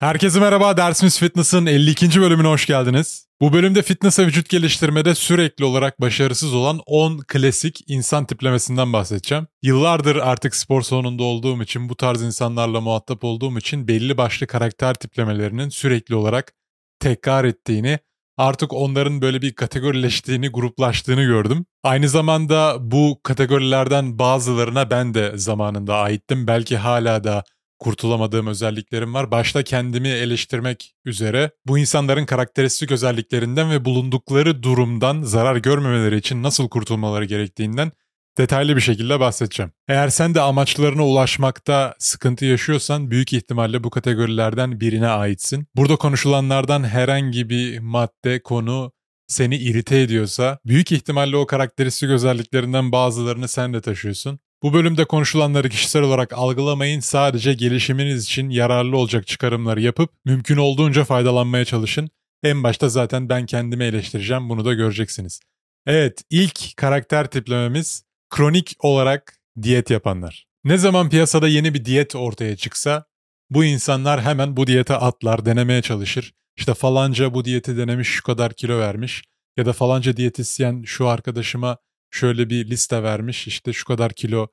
Herkese merhaba, Dersimiz Fitness'ın 52. bölümüne hoş geldiniz. Bu bölümde fitness ve vücut geliştirmede sürekli olarak başarısız olan 10 klasik insan tiplemesinden bahsedeceğim. Yıllardır artık spor salonunda olduğum için, bu tarz insanlarla muhatap olduğum için belli başlı karakter tiplemelerinin sürekli olarak tekrar ettiğini, artık onların böyle bir kategorileştiğini, gruplaştığını gördüm. Aynı zamanda bu kategorilerden bazılarına ben de zamanında aittim. Belki hala da kurtulamadığım özelliklerim var. Başta kendimi eleştirmek üzere bu insanların karakteristik özelliklerinden ve bulundukları durumdan zarar görmemeleri için nasıl kurtulmaları gerektiğinden detaylı bir şekilde bahsedeceğim. Eğer sen de amaçlarına ulaşmakta sıkıntı yaşıyorsan büyük ihtimalle bu kategorilerden birine aitsin. Burada konuşulanlardan herhangi bir madde, konu seni irite ediyorsa büyük ihtimalle o karakteristik özelliklerinden bazılarını sen de taşıyorsun. Bu bölümde konuşulanları kişisel olarak algılamayın, sadece gelişiminiz için yararlı olacak çıkarımları yapıp mümkün olduğunca faydalanmaya çalışın. En başta zaten ben kendimi eleştireceğim, bunu da göreceksiniz. Evet, ilk karakter tiplememiz kronik olarak diyet yapanlar. Ne zaman piyasada yeni bir diyet ortaya çıksa bu insanlar hemen bu diyete atlar, denemeye çalışır. İşte falanca bu diyeti denemiş şu kadar kilo vermiş ya da falanca diyetisyen şu arkadaşıma şöyle bir liste vermiş işte şu kadar kilo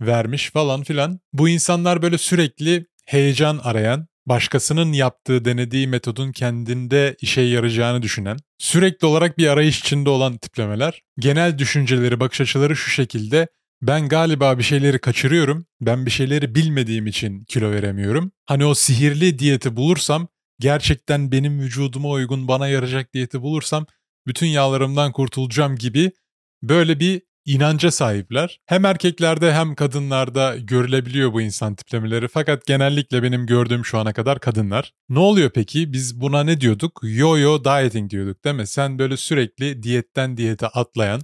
vermiş falan filan. Bu insanlar böyle sürekli heyecan arayan, başkasının yaptığı denediği metodun kendinde işe yarayacağını düşünen, sürekli olarak bir arayış içinde olan tiplemeler. Genel düşünceleri, bakış açıları şu şekilde ben galiba bir şeyleri kaçırıyorum. Ben bir şeyleri bilmediğim için kilo veremiyorum. Hani o sihirli diyeti bulursam, gerçekten benim vücuduma uygun bana yarayacak diyeti bulursam bütün yağlarımdan kurtulacağım gibi böyle bir inanca sahipler. Hem erkeklerde hem kadınlarda görülebiliyor bu insan tiplemeleri fakat genellikle benim gördüğüm şu ana kadar kadınlar. Ne oluyor peki? Biz buna ne diyorduk? Yo-yo dieting diyorduk değil mi? Sen böyle sürekli diyetten diyete atlayan,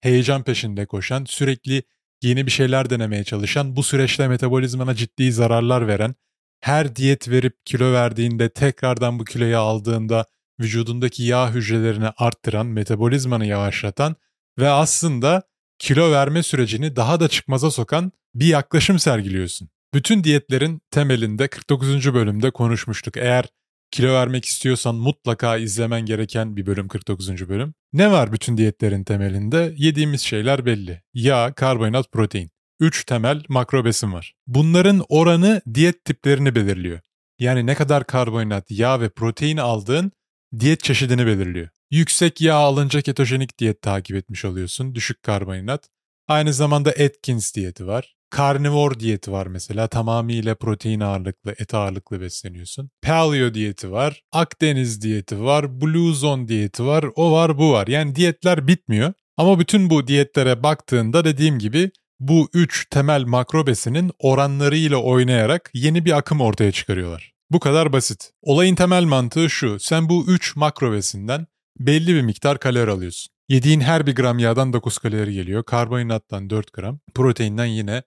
heyecan peşinde koşan, sürekli yeni bir şeyler denemeye çalışan, bu süreçte metabolizmana ciddi zararlar veren, her diyet verip kilo verdiğinde tekrardan bu kiloyu aldığında vücudundaki yağ hücrelerini arttıran, metabolizmanı yavaşlatan ve aslında kilo verme sürecini daha da çıkmaza sokan bir yaklaşım sergiliyorsun. Bütün diyetlerin temelinde 49. bölümde konuşmuştuk. Eğer kilo vermek istiyorsan mutlaka izlemen gereken bir bölüm 49. bölüm. Ne var bütün diyetlerin temelinde? Yediğimiz şeyler belli. Yağ, karbonhidrat, protein. 3 temel makro besin var. Bunların oranı diyet tiplerini belirliyor. Yani ne kadar karbonhidrat, yağ ve protein aldığın diyet çeşidini belirliyor. Yüksek yağ alınca ketojenik diyet takip etmiş oluyorsun. Düşük karbonhidrat. Aynı zamanda Atkins diyeti var. Karnivor diyeti var mesela. Tamamıyla protein ağırlıklı, et ağırlıklı besleniyorsun. Paleo diyeti var. Akdeniz diyeti var. Blue Zone diyeti var. O var bu var. Yani diyetler bitmiyor. Ama bütün bu diyetlere baktığında dediğim gibi bu üç temel makro besinin oranlarıyla oynayarak yeni bir akım ortaya çıkarıyorlar. Bu kadar basit. Olayın temel mantığı şu. Sen bu 3 makro besinden belli bir miktar kalori alıyorsun. Yediğin her bir gram yağdan 9 kalori geliyor. Karbonhidrattan 4 gram, proteinden yine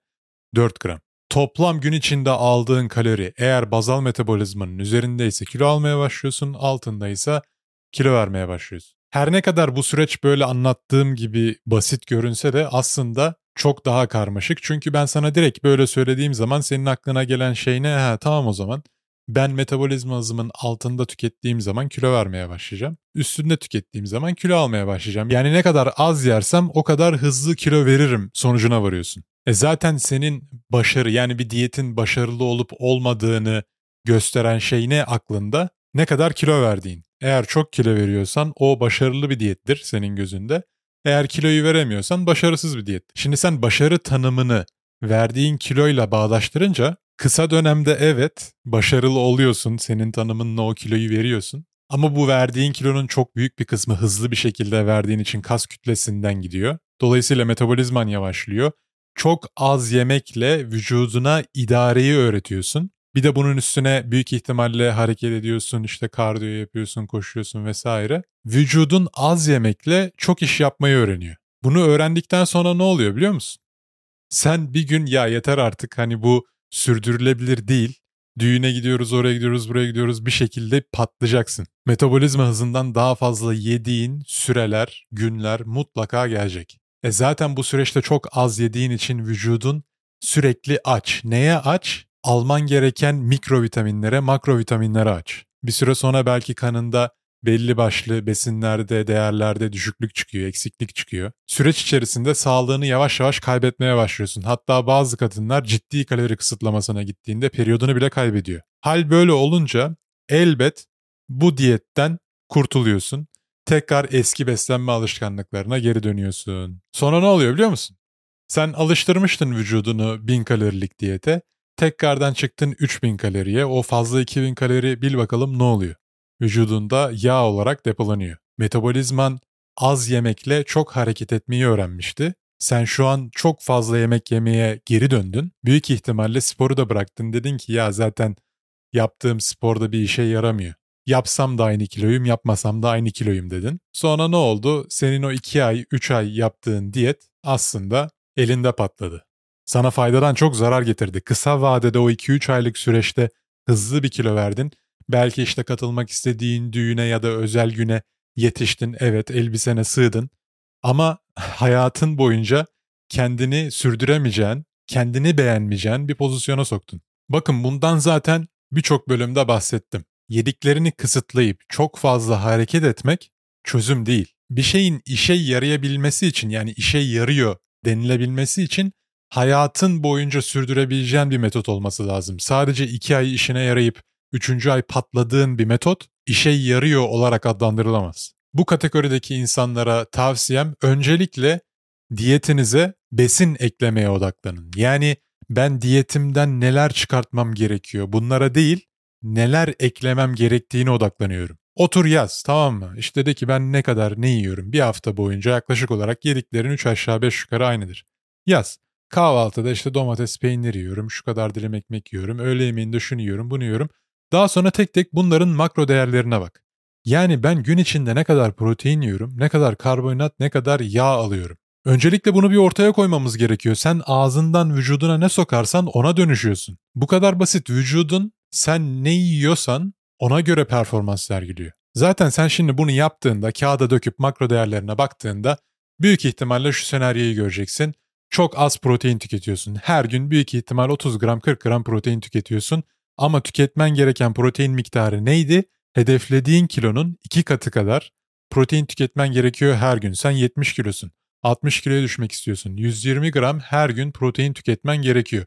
4 gram. Toplam gün içinde aldığın kalori eğer bazal metabolizmanın üzerindeyse kilo almaya başlıyorsun, altındaysa kilo vermeye başlıyorsun. Her ne kadar bu süreç böyle anlattığım gibi basit görünse de aslında çok daha karmaşık. Çünkü ben sana direkt böyle söylediğim zaman senin aklına gelen şey ne? Ha tamam o zaman ben metabolizma hızımın altında tükettiğim zaman kilo vermeye başlayacağım. Üstünde tükettiğim zaman kilo almaya başlayacağım. Yani ne kadar az yersem o kadar hızlı kilo veririm sonucuna varıyorsun. E zaten senin başarı yani bir diyetin başarılı olup olmadığını gösteren şey ne aklında? Ne kadar kilo verdiğin. Eğer çok kilo veriyorsan o başarılı bir diyettir senin gözünde. Eğer kiloyu veremiyorsan başarısız bir diyet. Şimdi sen başarı tanımını verdiğin kiloyla bağdaştırınca Kısa dönemde evet başarılı oluyorsun, senin tanımınla o kiloyu veriyorsun. Ama bu verdiğin kilonun çok büyük bir kısmı hızlı bir şekilde verdiğin için kas kütlesinden gidiyor. Dolayısıyla metabolizman yavaşlıyor. Çok az yemekle vücuduna idareyi öğretiyorsun. Bir de bunun üstüne büyük ihtimalle hareket ediyorsun, işte kardiyo yapıyorsun, koşuyorsun vesaire. Vücudun az yemekle çok iş yapmayı öğreniyor. Bunu öğrendikten sonra ne oluyor biliyor musun? Sen bir gün ya yeter artık hani bu sürdürülebilir değil. Düğüne gidiyoruz, oraya gidiyoruz, buraya gidiyoruz bir şekilde patlayacaksın. Metabolizma hızından daha fazla yediğin süreler, günler mutlaka gelecek. E zaten bu süreçte çok az yediğin için vücudun sürekli aç. Neye aç? alman gereken mikrovitaminlere, makrovitaminlere aç. Bir süre sonra belki kanında belli başlı besinlerde, değerlerde düşüklük çıkıyor, eksiklik çıkıyor. Süreç içerisinde sağlığını yavaş yavaş kaybetmeye başlıyorsun. Hatta bazı kadınlar ciddi kalori kısıtlamasına gittiğinde periyodunu bile kaybediyor. Hal böyle olunca elbet bu diyetten kurtuluyorsun. Tekrar eski beslenme alışkanlıklarına geri dönüyorsun. Sonra ne oluyor biliyor musun? Sen alıştırmıştın vücudunu 1000 kalorilik diyete. Tekrardan çıktın 3000 kaloriye. O fazla 2000 kalori bil bakalım ne oluyor? Vücudunda yağ olarak depolanıyor. Metabolizman az yemekle çok hareket etmeyi öğrenmişti. Sen şu an çok fazla yemek yemeye geri döndün. Büyük ihtimalle sporu da bıraktın. Dedin ki ya zaten yaptığım sporda bir işe yaramıyor. Yapsam da aynı kiloyum, yapmasam da aynı kiloyum dedin. Sonra ne oldu? Senin o 2 ay, 3 ay yaptığın diyet aslında elinde patladı. Sana faydadan çok zarar getirdi. Kısa vadede o 2-3 aylık süreçte hızlı bir kilo verdin. Belki işte katılmak istediğin düğüne ya da özel güne yetiştin. Evet elbisene sığdın. Ama hayatın boyunca kendini sürdüremeyeceğin, kendini beğenmeyeceğin bir pozisyona soktun. Bakın bundan zaten birçok bölümde bahsettim. Yediklerini kısıtlayıp çok fazla hareket etmek çözüm değil. Bir şeyin işe yarayabilmesi için yani işe yarıyor denilebilmesi için hayatın boyunca sürdürebileceğin bir metot olması lazım. Sadece iki ay işine yarayıp üçüncü ay patladığın bir metot işe yarıyor olarak adlandırılamaz. Bu kategorideki insanlara tavsiyem öncelikle diyetinize besin eklemeye odaklanın. Yani ben diyetimden neler çıkartmam gerekiyor bunlara değil neler eklemem gerektiğine odaklanıyorum. Otur yaz tamam mı? İşte de ki ben ne kadar ne yiyorum bir hafta boyunca yaklaşık olarak yediklerin 3 aşağı 5 yukarı aynıdır. Yaz. Kahvaltıda işte domates peynir yiyorum, şu kadar dilim ekmek yiyorum, öğle yemeğinde şunu yiyorum, bunu yiyorum. Daha sonra tek tek bunların makro değerlerine bak. Yani ben gün içinde ne kadar protein yiyorum, ne kadar karbonhidrat, ne kadar yağ alıyorum. Öncelikle bunu bir ortaya koymamız gerekiyor. Sen ağzından vücuduna ne sokarsan ona dönüşüyorsun. Bu kadar basit. Vücudun sen ne yiyorsan ona göre performans sergiliyor. Zaten sen şimdi bunu yaptığında, kağıda döküp makro değerlerine baktığında büyük ihtimalle şu senaryoyu göreceksin. Çok az protein tüketiyorsun. Her gün büyük ihtimal 30 gram 40 gram protein tüketiyorsun. Ama tüketmen gereken protein miktarı neydi? Hedeflediğin kilonun iki katı kadar protein tüketmen gerekiyor her gün. Sen 70 kilosun. 60 kiloya düşmek istiyorsun. 120 gram her gün protein tüketmen gerekiyor.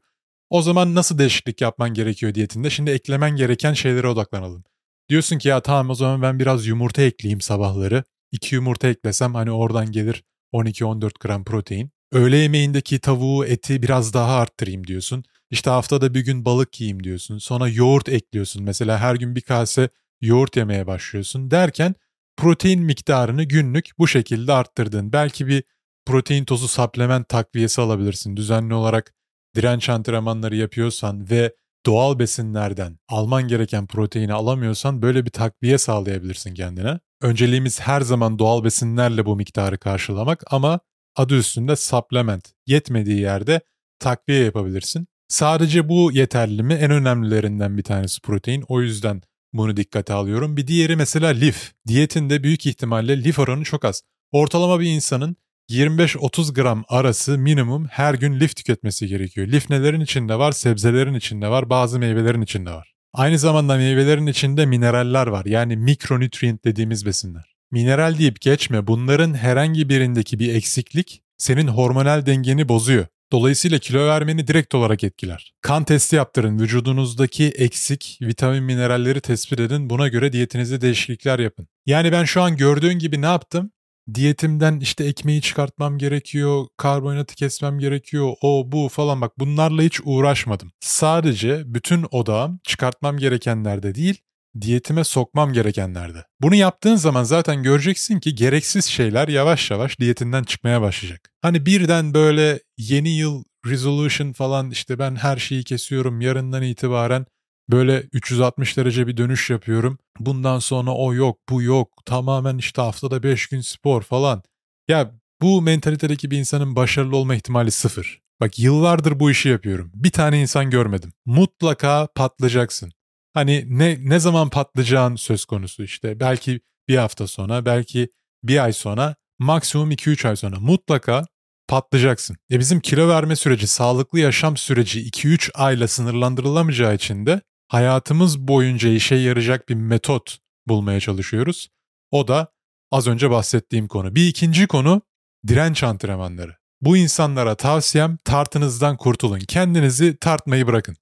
O zaman nasıl değişiklik yapman gerekiyor diyetinde? Şimdi eklemen gereken şeylere odaklanalım. Diyorsun ki ya tamam o zaman ben biraz yumurta ekleyeyim sabahları. 2 yumurta eklesem hani oradan gelir 12-14 gram protein. Öğle yemeğindeki tavuğu, eti biraz daha arttırayım diyorsun. İşte haftada bir gün balık yiyeyim diyorsun. Sonra yoğurt ekliyorsun. Mesela her gün bir kase yoğurt yemeye başlıyorsun derken protein miktarını günlük bu şekilde arttırdın. Belki bir protein tozu supplement takviyesi alabilirsin. Düzenli olarak direnç antrenmanları yapıyorsan ve doğal besinlerden alman gereken proteini alamıyorsan böyle bir takviye sağlayabilirsin kendine. Önceliğimiz her zaman doğal besinlerle bu miktarı karşılamak ama adı üstünde supplement. Yetmediği yerde takviye yapabilirsin. Sadece bu yeterli mi? En önemlilerinden bir tanesi protein. O yüzden bunu dikkate alıyorum. Bir diğeri mesela lif. Diyetinde büyük ihtimalle lif oranı çok az. Ortalama bir insanın 25-30 gram arası minimum her gün lif tüketmesi gerekiyor. Lif nelerin içinde var? Sebzelerin içinde var, bazı meyvelerin içinde var. Aynı zamanda meyvelerin içinde mineraller var. Yani mikronutrient dediğimiz besinler. Mineral deyip geçme. Bunların herhangi birindeki bir eksiklik senin hormonal dengeni bozuyor. Dolayısıyla kilo vermeni direkt olarak etkiler. Kan testi yaptırın, vücudunuzdaki eksik vitamin mineralleri tespit edin, buna göre diyetinizde değişiklikler yapın. Yani ben şu an gördüğün gibi ne yaptım? diyetimden işte ekmeği çıkartmam gerekiyor, karbonhidratı kesmem gerekiyor, o bu falan bak bunlarla hiç uğraşmadım. Sadece bütün odağım çıkartmam gerekenlerde değil, diyetime sokmam gerekenlerde. Bunu yaptığın zaman zaten göreceksin ki gereksiz şeyler yavaş yavaş diyetinden çıkmaya başlayacak. Hani birden böyle yeni yıl resolution falan işte ben her şeyi kesiyorum yarından itibaren Böyle 360 derece bir dönüş yapıyorum. Bundan sonra o yok, bu yok. Tamamen işte haftada 5 gün spor falan. Ya bu mentalitedeki bir insanın başarılı olma ihtimali sıfır. Bak yıllardır bu işi yapıyorum. Bir tane insan görmedim. Mutlaka patlayacaksın. Hani ne ne zaman patlayacağın söz konusu işte. Belki bir hafta sonra, belki bir ay sonra, maksimum 2-3 ay sonra mutlaka patlayacaksın. E bizim kilo verme süreci, sağlıklı yaşam süreci 2-3 ayla sınırlandırılamayacağı için de hayatımız boyunca işe yarayacak bir metot bulmaya çalışıyoruz. O da az önce bahsettiğim konu. Bir ikinci konu direnç antrenmanları. Bu insanlara tavsiyem tartınızdan kurtulun. Kendinizi tartmayı bırakın.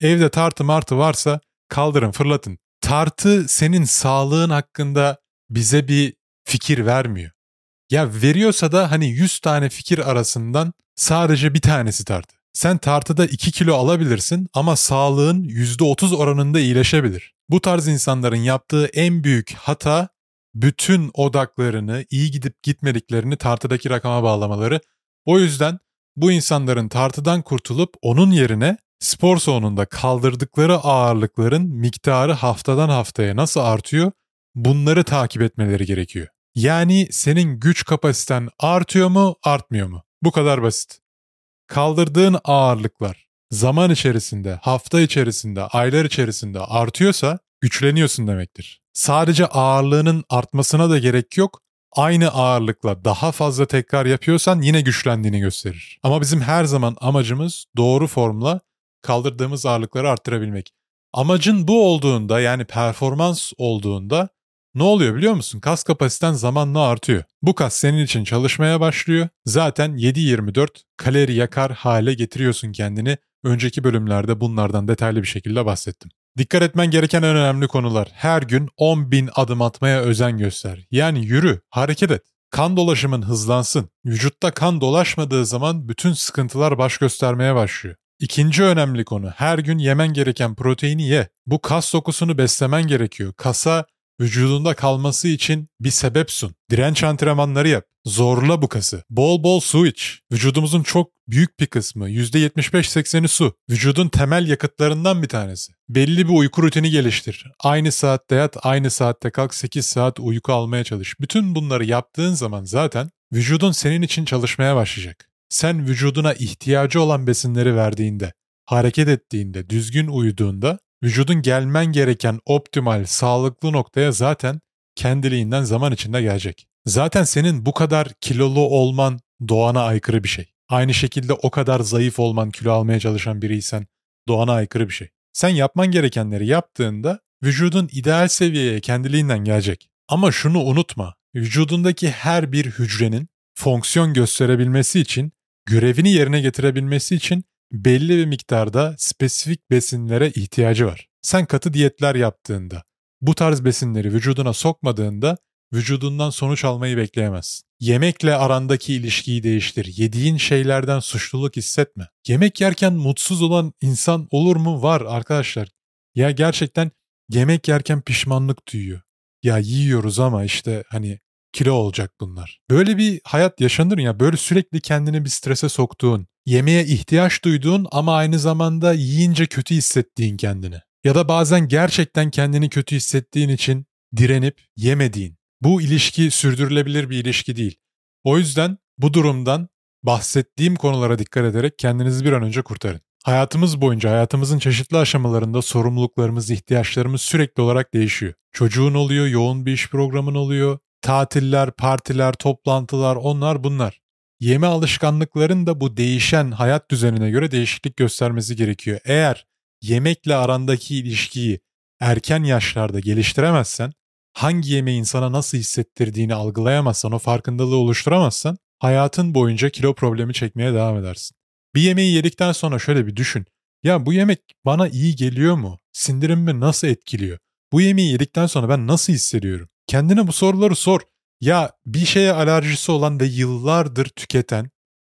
Evde tartı martı varsa kaldırın, fırlatın. Tartı senin sağlığın hakkında bize bir fikir vermiyor. Ya veriyorsa da hani 100 tane fikir arasından sadece bir tanesi tartı. Sen tartıda 2 kilo alabilirsin ama sağlığın %30 oranında iyileşebilir. Bu tarz insanların yaptığı en büyük hata bütün odaklarını, iyi gidip gitmediklerini tartıdaki rakama bağlamaları. O yüzden bu insanların tartıdan kurtulup onun yerine spor salonunda kaldırdıkları ağırlıkların miktarı haftadan haftaya nasıl artıyor bunları takip etmeleri gerekiyor. Yani senin güç kapasiten artıyor mu, artmıyor mu? Bu kadar basit. Kaldırdığın ağırlıklar zaman içerisinde, hafta içerisinde, aylar içerisinde artıyorsa güçleniyorsun demektir. Sadece ağırlığının artmasına da gerek yok. Aynı ağırlıkla daha fazla tekrar yapıyorsan yine güçlendiğini gösterir. Ama bizim her zaman amacımız doğru formla kaldırdığımız ağırlıkları arttırabilmek. Amacın bu olduğunda yani performans olduğunda ne oluyor biliyor musun? Kas kapasiten zamanla artıyor. Bu kas senin için çalışmaya başlıyor. Zaten 7-24 kalori yakar hale getiriyorsun kendini. Önceki bölümlerde bunlardan detaylı bir şekilde bahsettim. Dikkat etmen gereken en önemli konular. Her gün 10 bin adım atmaya özen göster. Yani yürü, hareket et. Kan dolaşımın hızlansın. Vücutta kan dolaşmadığı zaman bütün sıkıntılar baş göstermeye başlıyor. İkinci önemli konu her gün yemen gereken proteini ye. Bu kas dokusunu beslemen gerekiyor. Kasa vücudunda kalması için bir sebep sun. Direnç antrenmanları yap. Zorla bu kası. Bol bol su iç. Vücudumuzun çok büyük bir kısmı %75-80'i su. Vücudun temel yakıtlarından bir tanesi. Belli bir uyku rutini geliştir. Aynı saatte yat, aynı saatte kalk 8 saat uyku almaya çalış. Bütün bunları yaptığın zaman zaten vücudun senin için çalışmaya başlayacak. Sen vücuduna ihtiyacı olan besinleri verdiğinde, hareket ettiğinde, düzgün uyuduğunda vücudun gelmen gereken optimal, sağlıklı noktaya zaten kendiliğinden zaman içinde gelecek. Zaten senin bu kadar kilolu olman doğana aykırı bir şey. Aynı şekilde o kadar zayıf olman, kilo almaya çalışan biriysen doğana aykırı bir şey. Sen yapman gerekenleri yaptığında vücudun ideal seviyeye kendiliğinden gelecek. Ama şunu unutma, vücudundaki her bir hücrenin fonksiyon gösterebilmesi için, görevini yerine getirebilmesi için belli bir miktarda spesifik besinlere ihtiyacı var. Sen katı diyetler yaptığında, bu tarz besinleri vücuduna sokmadığında vücudundan sonuç almayı bekleyemezsin. Yemekle arandaki ilişkiyi değiştir. Yediğin şeylerden suçluluk hissetme. Yemek yerken mutsuz olan insan olur mu? Var arkadaşlar. Ya gerçekten yemek yerken pişmanlık duyuyor. Ya yiyoruz ama işte hani kilo olacak bunlar. Böyle bir hayat yaşanır ya böyle sürekli kendini bir strese soktuğun, yemeğe ihtiyaç duyduğun ama aynı zamanda yiyince kötü hissettiğin kendini. Ya da bazen gerçekten kendini kötü hissettiğin için direnip yemediğin. Bu ilişki sürdürülebilir bir ilişki değil. O yüzden bu durumdan bahsettiğim konulara dikkat ederek kendinizi bir an önce kurtarın. Hayatımız boyunca hayatımızın çeşitli aşamalarında sorumluluklarımız, ihtiyaçlarımız sürekli olarak değişiyor. Çocuğun oluyor, yoğun bir iş programın oluyor, tatiller, partiler, toplantılar, onlar bunlar. Yeme alışkanlıkların da bu değişen hayat düzenine göre değişiklik göstermesi gerekiyor. Eğer yemekle arandaki ilişkiyi erken yaşlarda geliştiremezsen, hangi yemeğin sana nasıl hissettirdiğini algılayamazsan, o farkındalığı oluşturamazsan hayatın boyunca kilo problemi çekmeye devam edersin. Bir yemeği yedikten sonra şöyle bir düşün. Ya bu yemek bana iyi geliyor mu? Sindirimimi nasıl etkiliyor? Bu yemeği yedikten sonra ben nasıl hissediyorum? Kendine bu soruları sor. Ya bir şeye alerjisi olan ve yıllardır tüketen,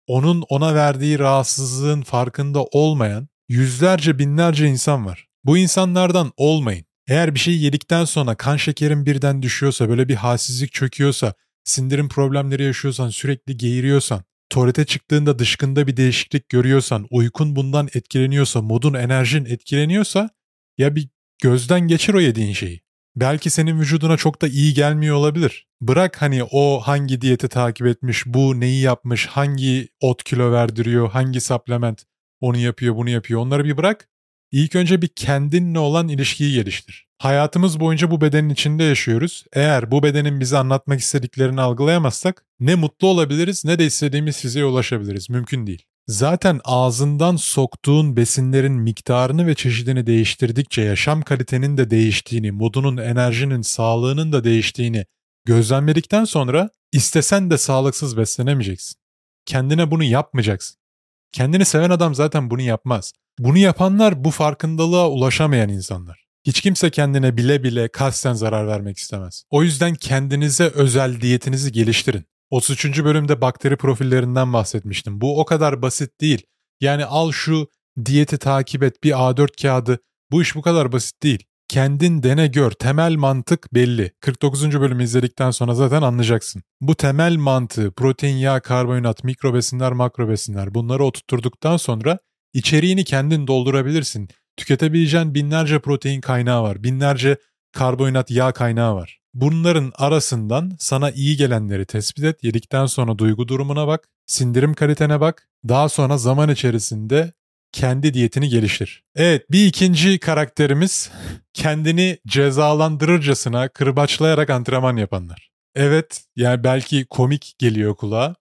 onun ona verdiği rahatsızlığın farkında olmayan yüzlerce binlerce insan var. Bu insanlardan olmayın. Eğer bir şeyi yedikten sonra kan şekerin birden düşüyorsa, böyle bir halsizlik çöküyorsa, sindirim problemleri yaşıyorsan, sürekli geğiriyorsan, tuvalete çıktığında dışkında bir değişiklik görüyorsan, uykun bundan etkileniyorsa, modun, enerjin etkileniyorsa ya bir gözden geçir o yediğin şeyi. Belki senin vücuduna çok da iyi gelmiyor olabilir. Bırak hani o hangi diyeti takip etmiş, bu neyi yapmış, hangi ot kilo verdiriyor, hangi supplement onu yapıyor, bunu yapıyor. Onları bir bırak. İlk önce bir kendinle olan ilişkiyi geliştir. Hayatımız boyunca bu bedenin içinde yaşıyoruz. Eğer bu bedenin bize anlatmak istediklerini algılayamazsak ne mutlu olabiliriz ne de istediğimiz fiziğe ulaşabiliriz. Mümkün değil. Zaten ağzından soktuğun besinlerin miktarını ve çeşidini değiştirdikçe yaşam kalitenin de değiştiğini, modunun, enerjinin, sağlığının da değiştiğini gözlemledikten sonra istesen de sağlıksız beslenemeyeceksin. Kendine bunu yapmayacaksın. Kendini seven adam zaten bunu yapmaz. Bunu yapanlar bu farkındalığa ulaşamayan insanlar. Hiç kimse kendine bile bile kasten zarar vermek istemez. O yüzden kendinize özel diyetinizi geliştirin. 33. bölümde bakteri profillerinden bahsetmiştim. Bu o kadar basit değil. Yani al şu diyeti takip et bir A4 kağıdı. Bu iş bu kadar basit değil. Kendin dene gör. Temel mantık belli. 49. bölümü izledikten sonra zaten anlayacaksın. Bu temel mantığı protein, yağ, karbonhidrat, mikrobesinler, makrobesinler bunları oturtturduktan sonra içeriğini kendin doldurabilirsin. Tüketebileceğin binlerce protein kaynağı var. Binlerce karbonhidrat, yağ kaynağı var. Bunların arasından sana iyi gelenleri tespit et. Yedikten sonra duygu durumuna bak. Sindirim kalitene bak. Daha sonra zaman içerisinde kendi diyetini geliştir. Evet bir ikinci karakterimiz kendini cezalandırırcasına kırbaçlayarak antrenman yapanlar. Evet yani belki komik geliyor kulağa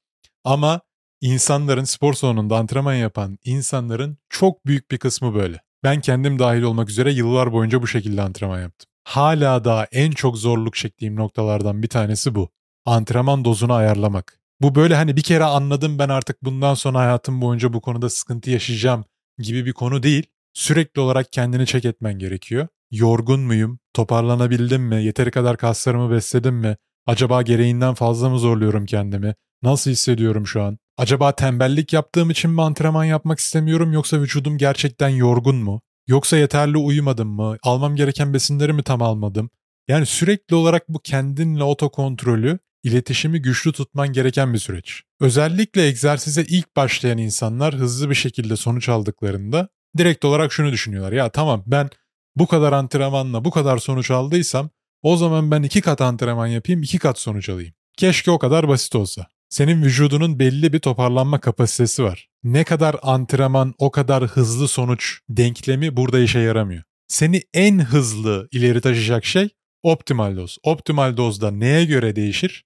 ama insanların spor salonunda antrenman yapan insanların çok büyük bir kısmı böyle. Ben kendim dahil olmak üzere yıllar boyunca bu şekilde antrenman yaptım. Hala daha en çok zorluk çektiğim noktalardan bir tanesi bu. Antrenman dozunu ayarlamak. Bu böyle hani bir kere anladım ben artık bundan sonra hayatım boyunca bu konuda sıkıntı yaşayacağım gibi bir konu değil. Sürekli olarak kendini çek etmen gerekiyor. Yorgun muyum? Toparlanabildim mi? Yeteri kadar kaslarımı besledim mi? Acaba gereğinden fazla mı zorluyorum kendimi? Nasıl hissediyorum şu an? Acaba tembellik yaptığım için mi antrenman yapmak istemiyorum yoksa vücudum gerçekten yorgun mu? Yoksa yeterli uyumadım mı? Almam gereken besinleri mi tam almadım? Yani sürekli olarak bu kendinle otokontrolü, iletişimi güçlü tutman gereken bir süreç. Özellikle egzersize ilk başlayan insanlar hızlı bir şekilde sonuç aldıklarında direkt olarak şunu düşünüyorlar. Ya tamam ben bu kadar antrenmanla bu kadar sonuç aldıysam o zaman ben iki kat antrenman yapayım iki kat sonuç alayım. Keşke o kadar basit olsa. Senin vücudunun belli bir toparlanma kapasitesi var. Ne kadar antrenman o kadar hızlı sonuç denklemi burada işe yaramıyor. Seni en hızlı ileri taşıyacak şey optimal doz. Optimal dozda neye göre değişir?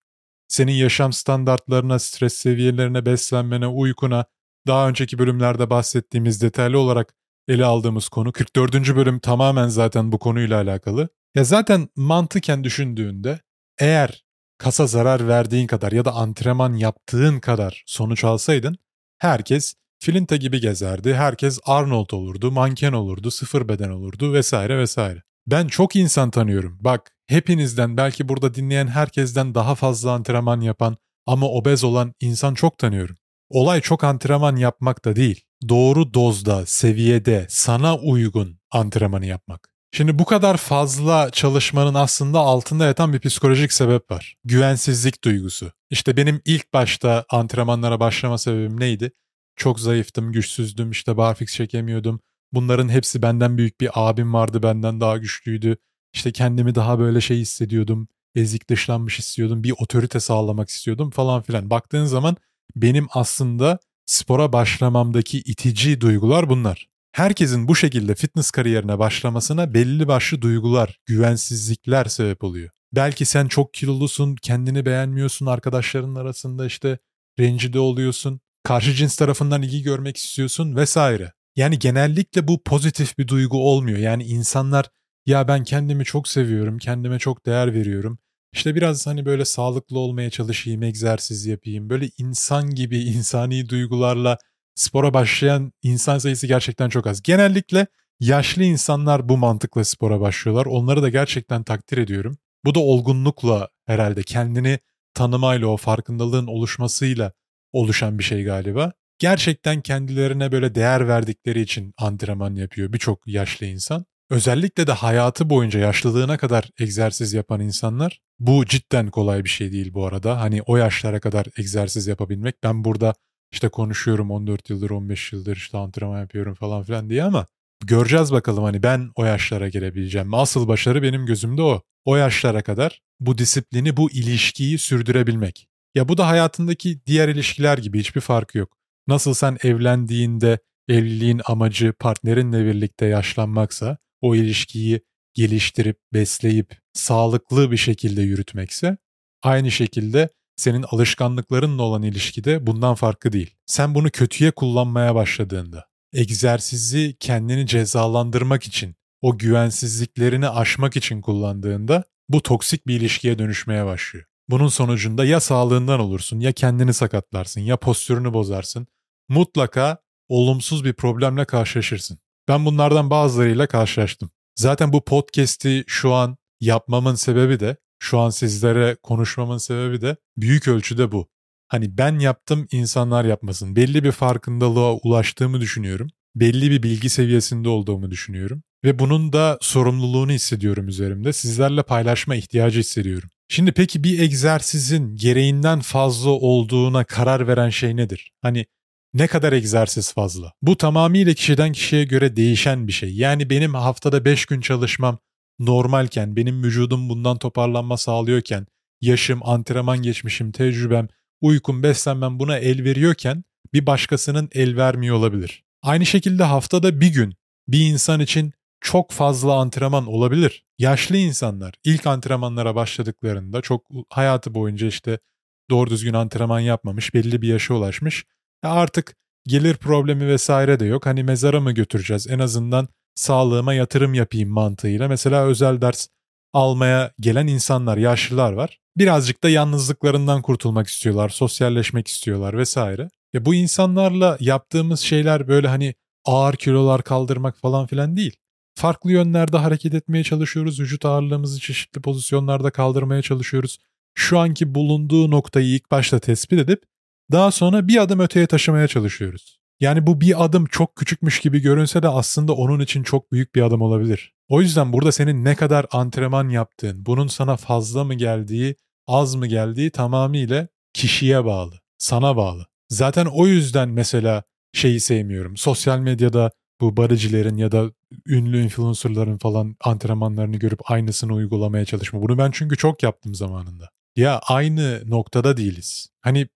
Senin yaşam standartlarına, stres seviyelerine, beslenmene, uykuna, daha önceki bölümlerde bahsettiğimiz detaylı olarak ele aldığımız konu 44. bölüm tamamen zaten bu konuyla alakalı. Ya zaten mantıken düşündüğünde eğer kasa zarar verdiğin kadar ya da antrenman yaptığın kadar sonuç alsaydın herkes Filinta gibi gezerdi, herkes Arnold olurdu, manken olurdu, sıfır beden olurdu vesaire vesaire. Ben çok insan tanıyorum. Bak hepinizden belki burada dinleyen herkesten daha fazla antrenman yapan ama obez olan insan çok tanıyorum. Olay çok antrenman yapmak da değil. Doğru dozda, seviyede, sana uygun antrenmanı yapmak. Şimdi bu kadar fazla çalışmanın aslında altında yatan bir psikolojik sebep var. Güvensizlik duygusu. İşte benim ilk başta antrenmanlara başlama sebebim neydi? Çok zayıftım, güçsüzdüm, işte barfix çekemiyordum. Bunların hepsi benden büyük bir abim vardı, benden daha güçlüydü. İşte kendimi daha böyle şey hissediyordum. Ezik dışlanmış istiyordum. Bir otorite sağlamak istiyordum falan filan. Baktığın zaman benim aslında spora başlamamdaki itici duygular bunlar. Herkesin bu şekilde fitness kariyerine başlamasına belli başlı duygular, güvensizlikler sebep oluyor. Belki sen çok kilolusun, kendini beğenmiyorsun, arkadaşların arasında işte rencide oluyorsun, karşı cins tarafından ilgi görmek istiyorsun vesaire. Yani genellikle bu pozitif bir duygu olmuyor. Yani insanlar ya ben kendimi çok seviyorum, kendime çok değer veriyorum. İşte biraz hani böyle sağlıklı olmaya çalışayım, egzersiz yapayım. Böyle insan gibi insani duygularla spora başlayan insan sayısı gerçekten çok az. Genellikle yaşlı insanlar bu mantıkla spora başlıyorlar. Onları da gerçekten takdir ediyorum. Bu da olgunlukla herhalde kendini tanımayla o farkındalığın oluşmasıyla oluşan bir şey galiba. Gerçekten kendilerine böyle değer verdikleri için antrenman yapıyor birçok yaşlı insan. Özellikle de hayatı boyunca yaşlılığına kadar egzersiz yapan insanlar bu cidden kolay bir şey değil bu arada. Hani o yaşlara kadar egzersiz yapabilmek. Ben burada işte konuşuyorum 14 yıldır 15 yıldır işte antrenman yapıyorum falan filan diye ama göreceğiz bakalım hani ben o yaşlara gelebileceğim. Asıl başarı benim gözümde o. O yaşlara kadar bu disiplini, bu ilişkiyi sürdürebilmek. Ya bu da hayatındaki diğer ilişkiler gibi hiçbir farkı yok. Nasıl sen evlendiğinde evliliğin amacı partnerinle birlikte yaşlanmaksa, o ilişkiyi geliştirip, besleyip, sağlıklı bir şekilde yürütmekse, aynı şekilde senin alışkanlıklarınla olan ilişkide bundan farklı değil. Sen bunu kötüye kullanmaya başladığında, egzersizi kendini cezalandırmak için, o güvensizliklerini aşmak için kullandığında bu toksik bir ilişkiye dönüşmeye başlıyor. Bunun sonucunda ya sağlığından olursun, ya kendini sakatlarsın, ya postürünü bozarsın. Mutlaka olumsuz bir problemle karşılaşırsın. Ben bunlardan bazılarıyla karşılaştım. Zaten bu podcast'i şu an yapmamın sebebi de, şu an sizlere konuşmamın sebebi de büyük ölçüde bu. Hani ben yaptım insanlar yapmasın. Belli bir farkındalığa ulaştığımı düşünüyorum. Belli bir bilgi seviyesinde olduğumu düşünüyorum. Ve bunun da sorumluluğunu hissediyorum üzerimde. Sizlerle paylaşma ihtiyacı hissediyorum. Şimdi peki bir egzersizin gereğinden fazla olduğuna karar veren şey nedir? Hani ne kadar egzersiz fazla? Bu tamamıyla kişiden kişiye göre değişen bir şey. Yani benim haftada 5 gün çalışmam normalken, benim vücudum bundan toparlanma sağlıyorken, yaşım, antrenman geçmişim, tecrübem, uykum, beslenmem buna el veriyorken bir başkasının el vermiyor olabilir. Aynı şekilde haftada bir gün bir insan için çok fazla antrenman olabilir. Yaşlı insanlar ilk antrenmanlara başladıklarında çok hayatı boyunca işte doğru düzgün antrenman yapmamış, belli bir yaşa ulaşmış. Ya artık gelir problemi vesaire de yok. Hani mezara mı götüreceğiz? En azından sağlığıma yatırım yapayım mantığıyla. Mesela özel ders almaya gelen insanlar, yaşlılar var. Birazcık da yalnızlıklarından kurtulmak istiyorlar, sosyalleşmek istiyorlar vesaire. Ya bu insanlarla yaptığımız şeyler böyle hani ağır kilolar kaldırmak falan filan değil. Farklı yönlerde hareket etmeye çalışıyoruz. Vücut ağırlığımızı çeşitli pozisyonlarda kaldırmaya çalışıyoruz. Şu anki bulunduğu noktayı ilk başta tespit edip daha sonra bir adım öteye taşımaya çalışıyoruz. Yani bu bir adım çok küçükmüş gibi görünse de aslında onun için çok büyük bir adım olabilir. O yüzden burada senin ne kadar antrenman yaptığın, bunun sana fazla mı geldiği, az mı geldiği tamamıyla kişiye bağlı, sana bağlı. Zaten o yüzden mesela şeyi sevmiyorum. Sosyal medyada bu baricilerin ya da ünlü influencerların falan antrenmanlarını görüp aynısını uygulamaya çalışma. Bunu ben çünkü çok yaptım zamanında. Ya aynı noktada değiliz. Hani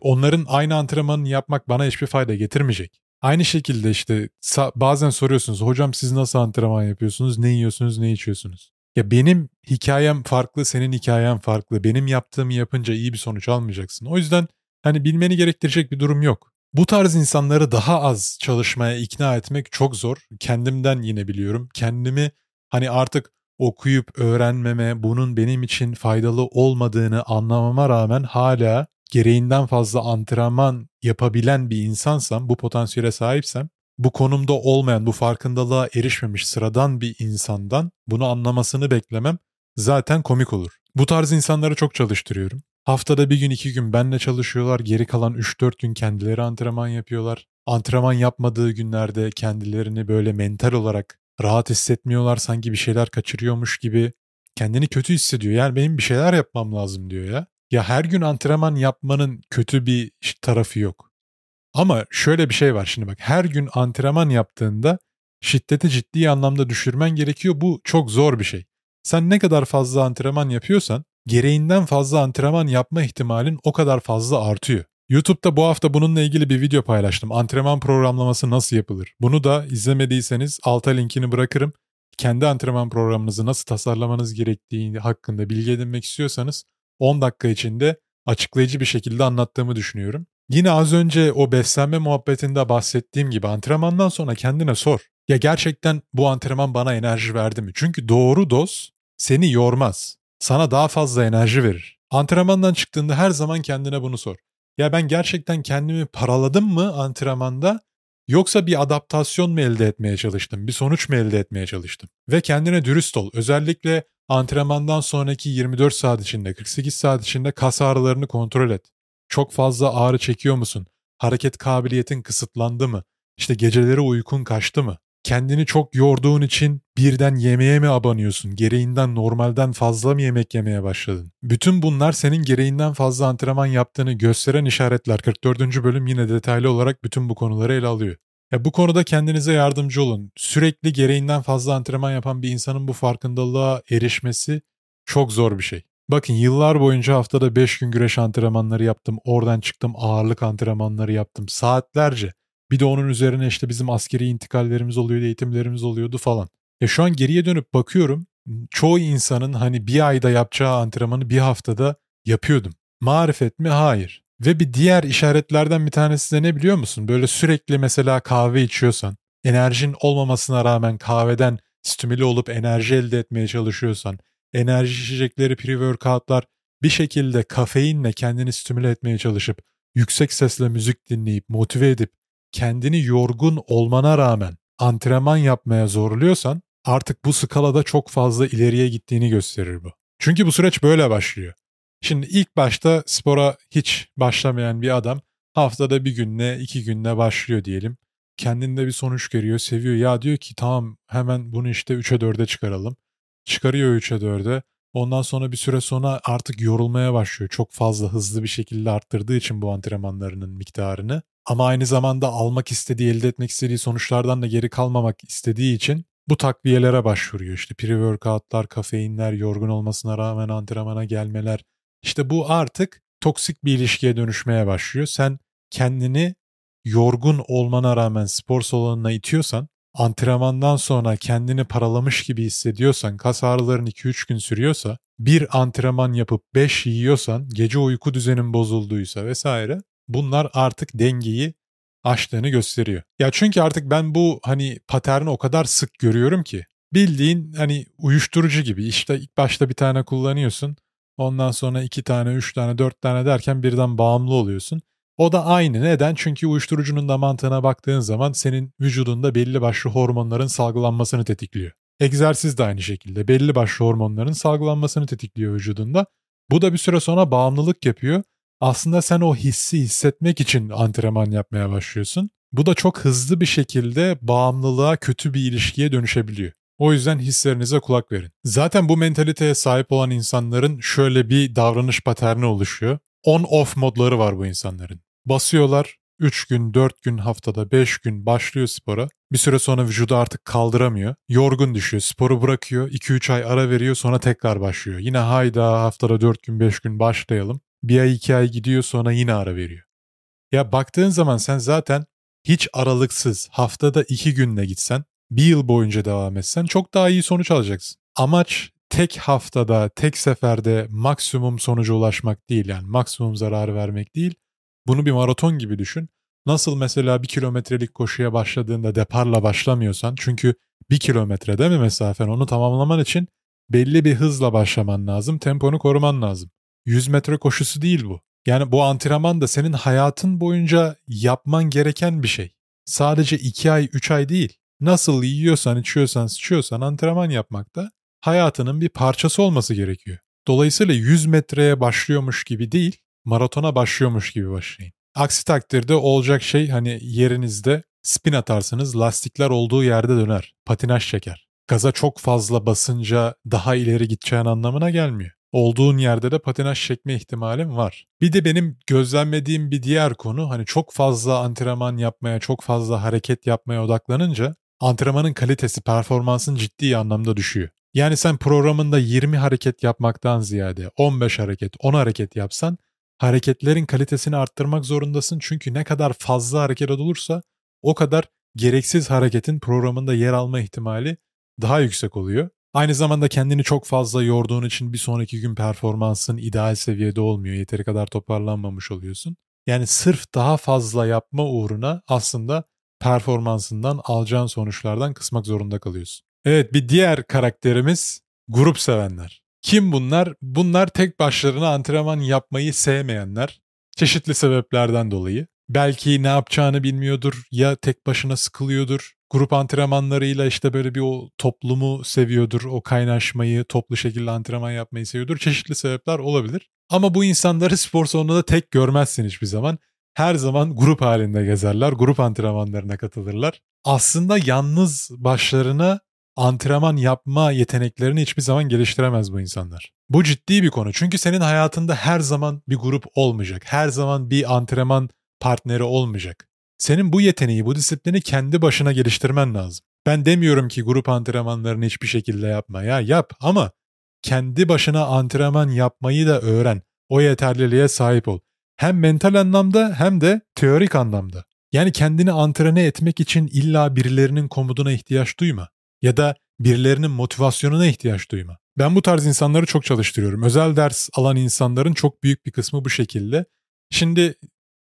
onların aynı antrenmanını yapmak bana hiçbir fayda getirmeyecek. Aynı şekilde işte bazen soruyorsunuz hocam siz nasıl antrenman yapıyorsunuz, ne yiyorsunuz, ne içiyorsunuz? Ya benim hikayem farklı, senin hikayen farklı. Benim yaptığımı yapınca iyi bir sonuç almayacaksın. O yüzden hani bilmeni gerektirecek bir durum yok. Bu tarz insanları daha az çalışmaya ikna etmek çok zor. Kendimden yine biliyorum. Kendimi hani artık okuyup öğrenmeme, bunun benim için faydalı olmadığını anlamama rağmen hala gereğinden fazla antrenman yapabilen bir insansam, bu potansiyele sahipsem, bu konumda olmayan, bu farkındalığa erişmemiş sıradan bir insandan bunu anlamasını beklemem zaten komik olur. Bu tarz insanları çok çalıştırıyorum. Haftada bir gün iki gün benle çalışıyorlar. Geri kalan 3-4 gün kendileri antrenman yapıyorlar. Antrenman yapmadığı günlerde kendilerini böyle mental olarak rahat hissetmiyorlar. Sanki bir şeyler kaçırıyormuş gibi. Kendini kötü hissediyor. Yani benim bir şeyler yapmam lazım diyor ya. Ya her gün antrenman yapmanın kötü bir tarafı yok. Ama şöyle bir şey var şimdi bak. Her gün antrenman yaptığında şiddeti ciddi anlamda düşürmen gerekiyor. Bu çok zor bir şey. Sen ne kadar fazla antrenman yapıyorsan gereğinden fazla antrenman yapma ihtimalin o kadar fazla artıyor. YouTube'da bu hafta bununla ilgili bir video paylaştım. Antrenman programlaması nasıl yapılır? Bunu da izlemediyseniz alta linkini bırakırım. Kendi antrenman programınızı nasıl tasarlamanız gerektiği hakkında bilgi edinmek istiyorsanız 10 dakika içinde açıklayıcı bir şekilde anlattığımı düşünüyorum. Yine az önce o beslenme muhabbetinde bahsettiğim gibi antrenmandan sonra kendine sor. Ya gerçekten bu antrenman bana enerji verdi mi? Çünkü doğru doz seni yormaz sana daha fazla enerji verir. Antrenmandan çıktığında her zaman kendine bunu sor. Ya ben gerçekten kendimi paraladım mı antrenmanda yoksa bir adaptasyon mu elde etmeye çalıştım, bir sonuç mu elde etmeye çalıştım? Ve kendine dürüst ol. Özellikle antrenmandan sonraki 24 saat içinde, 48 saat içinde kas ağrılarını kontrol et. Çok fazla ağrı çekiyor musun? Hareket kabiliyetin kısıtlandı mı? İşte geceleri uykun kaçtı mı? kendini çok yorduğun için birden yemeğe mi abanıyorsun? Gereğinden normalden fazla mı yemek yemeye başladın? Bütün bunlar senin gereğinden fazla antrenman yaptığını gösteren işaretler. 44. bölüm yine detaylı olarak bütün bu konuları ele alıyor. Ya bu konuda kendinize yardımcı olun. Sürekli gereğinden fazla antrenman yapan bir insanın bu farkındalığa erişmesi çok zor bir şey. Bakın yıllar boyunca haftada 5 gün güreş antrenmanları yaptım. Oradan çıktım ağırlık antrenmanları yaptım. Saatlerce. Bir de onun üzerine işte bizim askeri intikallerimiz oluyordu, eğitimlerimiz oluyordu falan. E şu an geriye dönüp bakıyorum çoğu insanın hani bir ayda yapacağı antrenmanı bir haftada yapıyordum. Marifet mi? Hayır. Ve bir diğer işaretlerden bir tanesi de ne biliyor musun? Böyle sürekli mesela kahve içiyorsan, enerjin olmamasına rağmen kahveden stimüle olup enerji elde etmeye çalışıyorsan, enerji içecekleri, pre-workoutlar bir şekilde kafeinle kendini stimüle etmeye çalışıp yüksek sesle müzik dinleyip motive edip kendini yorgun olmana rağmen antrenman yapmaya zorluyorsan artık bu skalada çok fazla ileriye gittiğini gösterir bu. Çünkü bu süreç böyle başlıyor. Şimdi ilk başta spora hiç başlamayan bir adam haftada bir günle iki günle başlıyor diyelim. Kendinde bir sonuç görüyor, seviyor. Ya diyor ki tamam hemen bunu işte 3'e 4'e çıkaralım. Çıkarıyor 3'e 4'e. Ondan sonra bir süre sonra artık yorulmaya başlıyor. Çok fazla hızlı bir şekilde arttırdığı için bu antrenmanlarının miktarını. Ama aynı zamanda almak istediği, elde etmek istediği sonuçlardan da geri kalmamak istediği için bu takviyelere başvuruyor. İşte pre-workoutlar, kafeinler, yorgun olmasına rağmen antrenmana gelmeler. İşte bu artık toksik bir ilişkiye dönüşmeye başlıyor. Sen kendini yorgun olmana rağmen spor salonuna itiyorsan, antrenmandan sonra kendini paralamış gibi hissediyorsan, kas ağrıların 2-3 gün sürüyorsa, bir antrenman yapıp 5 yiyorsan, gece uyku düzenin bozulduysa vesaire bunlar artık dengeyi aştığını gösteriyor. Ya çünkü artık ben bu hani paterni o kadar sık görüyorum ki bildiğin hani uyuşturucu gibi işte ilk başta bir tane kullanıyorsun ondan sonra iki tane üç tane dört tane derken birden bağımlı oluyorsun. O da aynı. Neden? Çünkü uyuşturucunun da mantığına baktığın zaman senin vücudunda belli başlı hormonların salgılanmasını tetikliyor. Egzersiz de aynı şekilde belli başlı hormonların salgılanmasını tetikliyor vücudunda. Bu da bir süre sonra bağımlılık yapıyor aslında sen o hissi hissetmek için antrenman yapmaya başlıyorsun. Bu da çok hızlı bir şekilde bağımlılığa kötü bir ilişkiye dönüşebiliyor. O yüzden hislerinize kulak verin. Zaten bu mentaliteye sahip olan insanların şöyle bir davranış paterni oluşuyor. On-off modları var bu insanların. Basıyorlar, 3 gün, 4 gün haftada, 5 gün başlıyor spora. Bir süre sonra vücudu artık kaldıramıyor. Yorgun düşüyor, sporu bırakıyor. 2-3 ay ara veriyor sonra tekrar başlıyor. Yine hayda haftada 4 gün, 5 gün başlayalım. Bir ay iki ay gidiyor sonra yine ara veriyor. Ya baktığın zaman sen zaten hiç aralıksız haftada iki günle gitsen, bir yıl boyunca devam etsen çok daha iyi sonuç alacaksın. Amaç tek haftada, tek seferde maksimum sonuca ulaşmak değil yani maksimum zarar vermek değil. Bunu bir maraton gibi düşün. Nasıl mesela bir kilometrelik koşuya başladığında deparla başlamıyorsan çünkü bir kilometre değil mi mesafen onu tamamlaman için belli bir hızla başlaman lazım, temponu koruman lazım. 100 metre koşusu değil bu. Yani bu antrenman da senin hayatın boyunca yapman gereken bir şey. Sadece 2 ay 3 ay değil. Nasıl yiyorsan içiyorsan sıçıyorsan antrenman yapmak da hayatının bir parçası olması gerekiyor. Dolayısıyla 100 metreye başlıyormuş gibi değil, maratona başlıyormuş gibi başlayın. Aksi takdirde olacak şey hani yerinizde spin atarsınız lastikler olduğu yerde döner, patinaj çeker. Gaza çok fazla basınca daha ileri gideceğin anlamına gelmiyor olduğun yerde de patinaj çekme ihtimalin var. Bir de benim gözlemlediğim bir diğer konu hani çok fazla antrenman yapmaya, çok fazla hareket yapmaya odaklanınca antrenmanın kalitesi, performansın ciddi anlamda düşüyor. Yani sen programında 20 hareket yapmaktan ziyade 15 hareket, 10 hareket yapsan hareketlerin kalitesini arttırmak zorundasın. Çünkü ne kadar fazla hareket olursa o kadar gereksiz hareketin programında yer alma ihtimali daha yüksek oluyor. Aynı zamanda kendini çok fazla yorduğun için bir sonraki gün performansın ideal seviyede olmuyor. Yeteri kadar toparlanmamış oluyorsun. Yani sırf daha fazla yapma uğruna aslında performansından alacağın sonuçlardan kısmak zorunda kalıyorsun. Evet bir diğer karakterimiz grup sevenler. Kim bunlar? Bunlar tek başlarına antrenman yapmayı sevmeyenler. Çeşitli sebeplerden dolayı. Belki ne yapacağını bilmiyordur ya tek başına sıkılıyordur grup antrenmanlarıyla işte böyle bir o toplumu seviyordur, o kaynaşmayı, toplu şekilde antrenman yapmayı seviyordur. Çeşitli sebepler olabilir. Ama bu insanları spor salonunda da tek görmezsin hiçbir zaman. Her zaman grup halinde gezerler, grup antrenmanlarına katılırlar. Aslında yalnız başlarına antrenman yapma yeteneklerini hiçbir zaman geliştiremez bu insanlar. Bu ciddi bir konu. Çünkü senin hayatında her zaman bir grup olmayacak. Her zaman bir antrenman partneri olmayacak. Senin bu yeteneği, bu disiplini kendi başına geliştirmen lazım. Ben demiyorum ki grup antrenmanlarını hiçbir şekilde yapma. Ya yap ama kendi başına antrenman yapmayı da öğren. O yeterliliğe sahip ol. Hem mental anlamda hem de teorik anlamda. Yani kendini antrene etmek için illa birilerinin komutuna ihtiyaç duyma. Ya da birilerinin motivasyonuna ihtiyaç duyma. Ben bu tarz insanları çok çalıştırıyorum. Özel ders alan insanların çok büyük bir kısmı bu şekilde. Şimdi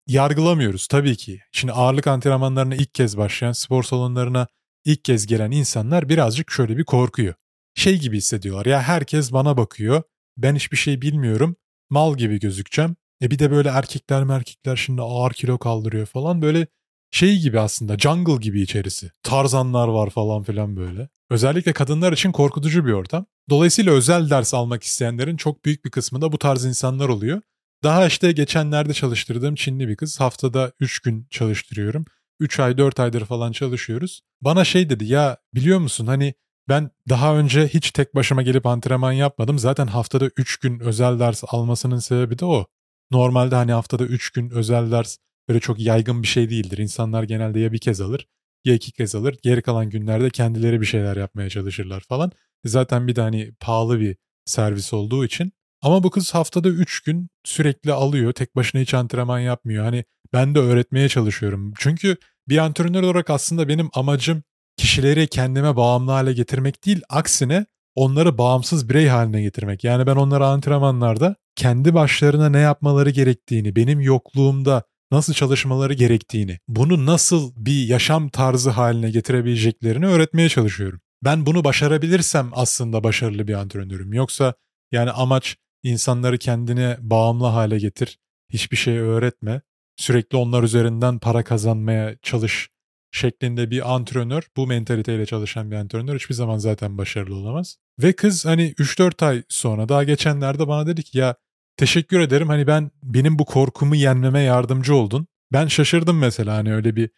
yargılamıyoruz tabii ki. Şimdi ağırlık antrenmanlarına ilk kez başlayan, spor salonlarına ilk kez gelen insanlar birazcık şöyle bir korkuyor. Şey gibi hissediyorlar ya herkes bana bakıyor, ben hiçbir şey bilmiyorum, mal gibi gözükeceğim. E bir de böyle erkekler merkekler şimdi ağır kilo kaldırıyor falan böyle şey gibi aslında jungle gibi içerisi. Tarzanlar var falan filan böyle. Özellikle kadınlar için korkutucu bir ortam. Dolayısıyla özel ders almak isteyenlerin çok büyük bir kısmı da bu tarz insanlar oluyor. Daha işte geçenlerde çalıştırdığım Çinli bir kız. Haftada 3 gün çalıştırıyorum. 3 ay 4 aydır falan çalışıyoruz. Bana şey dedi ya biliyor musun hani ben daha önce hiç tek başıma gelip antrenman yapmadım. Zaten haftada 3 gün özel ders almasının sebebi de o. Normalde hani haftada 3 gün özel ders böyle çok yaygın bir şey değildir. İnsanlar genelde ya bir kez alır ya iki kez alır. Geri kalan günlerde kendileri bir şeyler yapmaya çalışırlar falan. Zaten bir de hani pahalı bir servis olduğu için. Ama bu kız haftada 3 gün sürekli alıyor. Tek başına hiç antrenman yapmıyor. Hani ben de öğretmeye çalışıyorum. Çünkü bir antrenör olarak aslında benim amacım kişileri kendime bağımlı hale getirmek değil. Aksine onları bağımsız birey haline getirmek. Yani ben onlara antrenmanlarda kendi başlarına ne yapmaları gerektiğini, benim yokluğumda nasıl çalışmaları gerektiğini, bunu nasıl bir yaşam tarzı haline getirebileceklerini öğretmeye çalışıyorum. Ben bunu başarabilirsem aslında başarılı bir antrenörüm. Yoksa yani amaç insanları kendine bağımlı hale getir, hiçbir şey öğretme, sürekli onlar üzerinden para kazanmaya çalış şeklinde bir antrenör, bu mentaliteyle çalışan bir antrenör hiçbir zaman zaten başarılı olamaz. Ve kız hani 3-4 ay sonra daha geçenlerde bana dedi ki ya teşekkür ederim hani ben benim bu korkumu yenmeme yardımcı oldun. Ben şaşırdım mesela hani öyle bir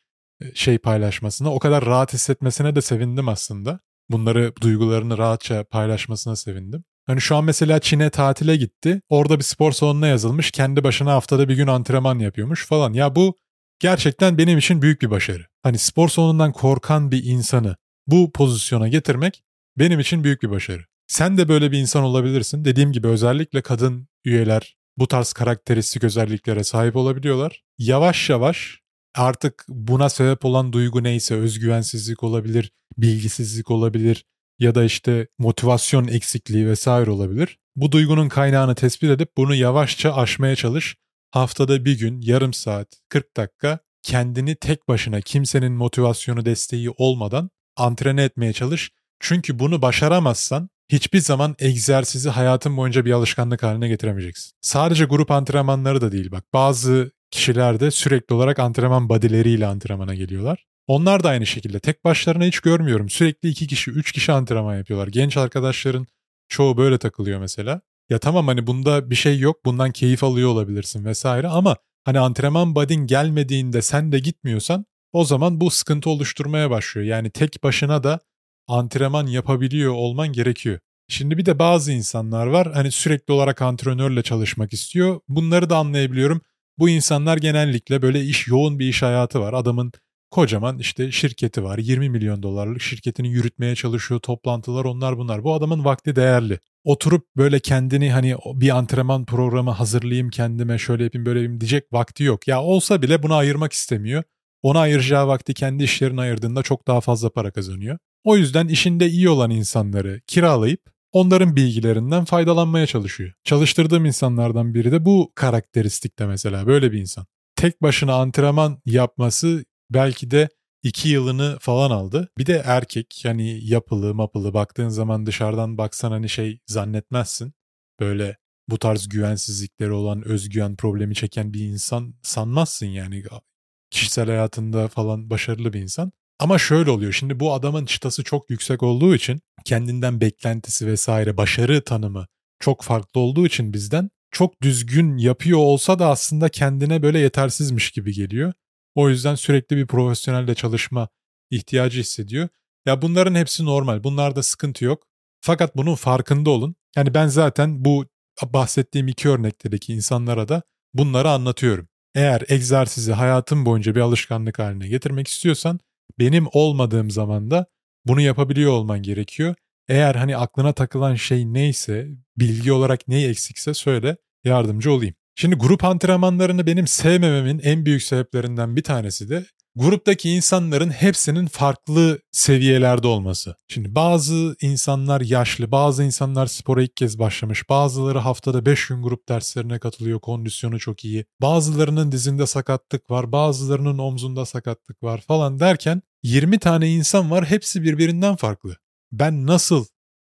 e, şey paylaşmasına. O kadar rahat hissetmesine de sevindim aslında. Bunları duygularını rahatça paylaşmasına sevindim. Hani şu an mesela Çin'e tatile gitti. Orada bir spor salonuna yazılmış. Kendi başına haftada bir gün antrenman yapıyormuş falan. Ya bu gerçekten benim için büyük bir başarı. Hani spor salonundan korkan bir insanı bu pozisyona getirmek benim için büyük bir başarı. Sen de böyle bir insan olabilirsin. Dediğim gibi özellikle kadın üyeler bu tarz karakteristik özelliklere sahip olabiliyorlar. Yavaş yavaş artık buna sebep olan duygu neyse özgüvensizlik olabilir, bilgisizlik olabilir ya da işte motivasyon eksikliği vesaire olabilir. Bu duygunun kaynağını tespit edip bunu yavaşça aşmaya çalış. Haftada bir gün, yarım saat, 40 dakika kendini tek başına kimsenin motivasyonu desteği olmadan antrene etmeye çalış. Çünkü bunu başaramazsan hiçbir zaman egzersizi hayatın boyunca bir alışkanlık haline getiremeyeceksin. Sadece grup antrenmanları da değil bak. Bazı kişiler de sürekli olarak antrenman badileriyle antrenmana geliyorlar. Onlar da aynı şekilde. Tek başlarına hiç görmüyorum. Sürekli iki kişi, üç kişi antrenman yapıyorlar. Genç arkadaşların çoğu böyle takılıyor mesela. Ya tamam hani bunda bir şey yok. Bundan keyif alıyor olabilirsin vesaire ama hani antrenman badin gelmediğinde sen de gitmiyorsan o zaman bu sıkıntı oluşturmaya başlıyor. Yani tek başına da antrenman yapabiliyor olman gerekiyor. Şimdi bir de bazı insanlar var hani sürekli olarak antrenörle çalışmak istiyor. Bunları da anlayabiliyorum. Bu insanlar genellikle böyle iş yoğun bir iş hayatı var. Adamın kocaman işte şirketi var. 20 milyon dolarlık şirketini yürütmeye çalışıyor. Toplantılar onlar bunlar. Bu adamın vakti değerli. Oturup böyle kendini hani bir antrenman programı hazırlayayım kendime şöyle yapayım böyle yapayım diyecek vakti yok. Ya olsa bile buna ayırmak istemiyor. Ona ayıracağı vakti kendi işlerine ayırdığında çok daha fazla para kazanıyor. O yüzden işinde iyi olan insanları kiralayıp onların bilgilerinden faydalanmaya çalışıyor. Çalıştırdığım insanlardan biri de bu karakteristikte mesela böyle bir insan. Tek başına antrenman yapması belki de iki yılını falan aldı. Bir de erkek yani yapılı mapılı baktığın zaman dışarıdan baksan hani şey zannetmezsin. Böyle bu tarz güvensizlikleri olan özgüven problemi çeken bir insan sanmazsın yani kişisel hayatında falan başarılı bir insan. Ama şöyle oluyor. Şimdi bu adamın çıtası çok yüksek olduğu için kendinden beklentisi vesaire başarı tanımı çok farklı olduğu için bizden çok düzgün yapıyor olsa da aslında kendine böyle yetersizmiş gibi geliyor. O yüzden sürekli bir profesyonelle çalışma ihtiyacı hissediyor. Ya bunların hepsi normal. Bunlarda sıkıntı yok. Fakat bunun farkında olun. Yani ben zaten bu bahsettiğim iki örnekteki insanlara da bunları anlatıyorum. Eğer egzersizi hayatın boyunca bir alışkanlık haline getirmek istiyorsan benim olmadığım zaman da bunu yapabiliyor olman gerekiyor. Eğer hani aklına takılan şey neyse, bilgi olarak neyi eksikse söyle, yardımcı olayım. Şimdi grup antrenmanlarını benim sevmememin en büyük sebeplerinden bir tanesi de gruptaki insanların hepsinin farklı seviyelerde olması. Şimdi bazı insanlar yaşlı, bazı insanlar spora ilk kez başlamış, bazıları haftada 5 gün grup derslerine katılıyor, kondisyonu çok iyi. Bazılarının dizinde sakatlık var, bazılarının omzunda sakatlık var falan derken 20 tane insan var, hepsi birbirinden farklı. Ben nasıl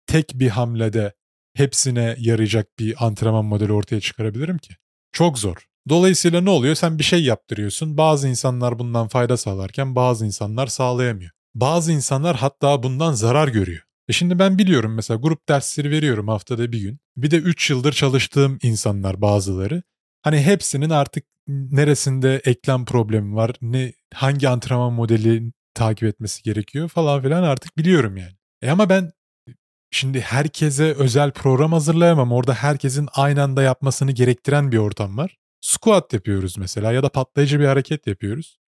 tek bir hamlede hepsine yarayacak bir antrenman modeli ortaya çıkarabilirim ki? Çok zor. Dolayısıyla ne oluyor? Sen bir şey yaptırıyorsun. Bazı insanlar bundan fayda sağlarken bazı insanlar sağlayamıyor. Bazı insanlar hatta bundan zarar görüyor. E şimdi ben biliyorum mesela grup dersleri veriyorum haftada bir gün. Bir de 3 yıldır çalıştığım insanlar bazıları. Hani hepsinin artık neresinde eklem problemi var, ne hangi antrenman modeli takip etmesi gerekiyor falan filan artık biliyorum yani. E ama ben şimdi herkese özel program hazırlayamam. Orada herkesin aynı anda yapmasını gerektiren bir ortam var. Squat yapıyoruz mesela ya da patlayıcı bir hareket yapıyoruz.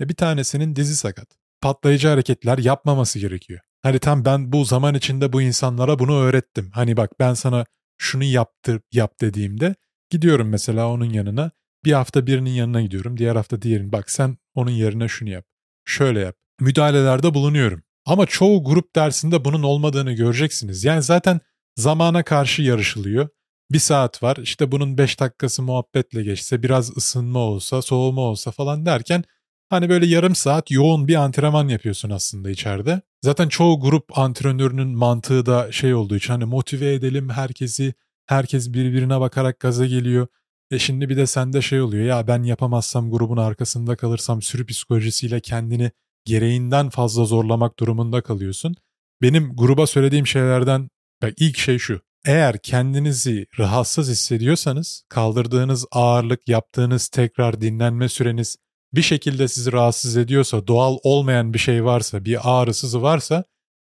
E bir tanesinin dizi sakat. Patlayıcı hareketler yapmaması gerekiyor. Hani tam ben bu zaman içinde bu insanlara bunu öğrettim. Hani bak ben sana şunu yaptır yap dediğimde gidiyorum mesela onun yanına. Bir hafta birinin yanına gidiyorum. Diğer hafta diğerinin. Bak sen onun yerine şunu yap. Şöyle yap. Müdahalelerde bulunuyorum. Ama çoğu grup dersinde bunun olmadığını göreceksiniz. Yani zaten zamana karşı yarışılıyor. Bir saat var işte bunun 5 dakikası muhabbetle geçse biraz ısınma olsa soğuma olsa falan derken hani böyle yarım saat yoğun bir antrenman yapıyorsun aslında içeride. Zaten çoğu grup antrenörünün mantığı da şey olduğu için hani motive edelim herkesi herkes birbirine bakarak gaza geliyor. E şimdi bir de sende şey oluyor ya ben yapamazsam grubun arkasında kalırsam sürü psikolojisiyle kendini gereğinden fazla zorlamak durumunda kalıyorsun. Benim gruba söylediğim şeylerden ilk şey şu. Eğer kendinizi rahatsız hissediyorsanız kaldırdığınız ağırlık, yaptığınız tekrar dinlenme süreniz bir şekilde sizi rahatsız ediyorsa, doğal olmayan bir şey varsa, bir ağrısızı varsa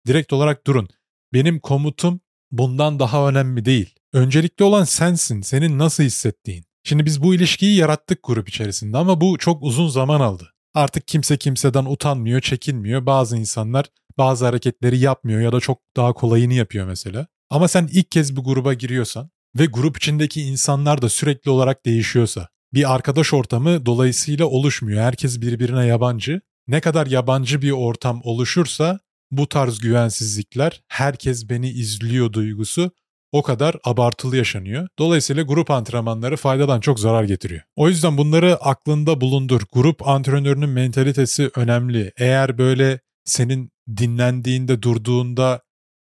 direkt olarak durun. Benim komutum bundan daha önemli değil. Öncelikli olan sensin, senin nasıl hissettiğin. Şimdi biz bu ilişkiyi yarattık grup içerisinde ama bu çok uzun zaman aldı. Artık kimse kimseden utanmıyor, çekinmiyor. Bazı insanlar bazı hareketleri yapmıyor ya da çok daha kolayını yapıyor mesela. Ama sen ilk kez bir gruba giriyorsan ve grup içindeki insanlar da sürekli olarak değişiyorsa, bir arkadaş ortamı dolayısıyla oluşmuyor. Herkes birbirine yabancı. Ne kadar yabancı bir ortam oluşursa bu tarz güvensizlikler, herkes beni izliyor duygusu o kadar abartılı yaşanıyor. Dolayısıyla grup antrenmanları faydadan çok zarar getiriyor. O yüzden bunları aklında bulundur. Grup antrenörünün mentalitesi önemli. Eğer böyle senin dinlendiğinde, durduğunda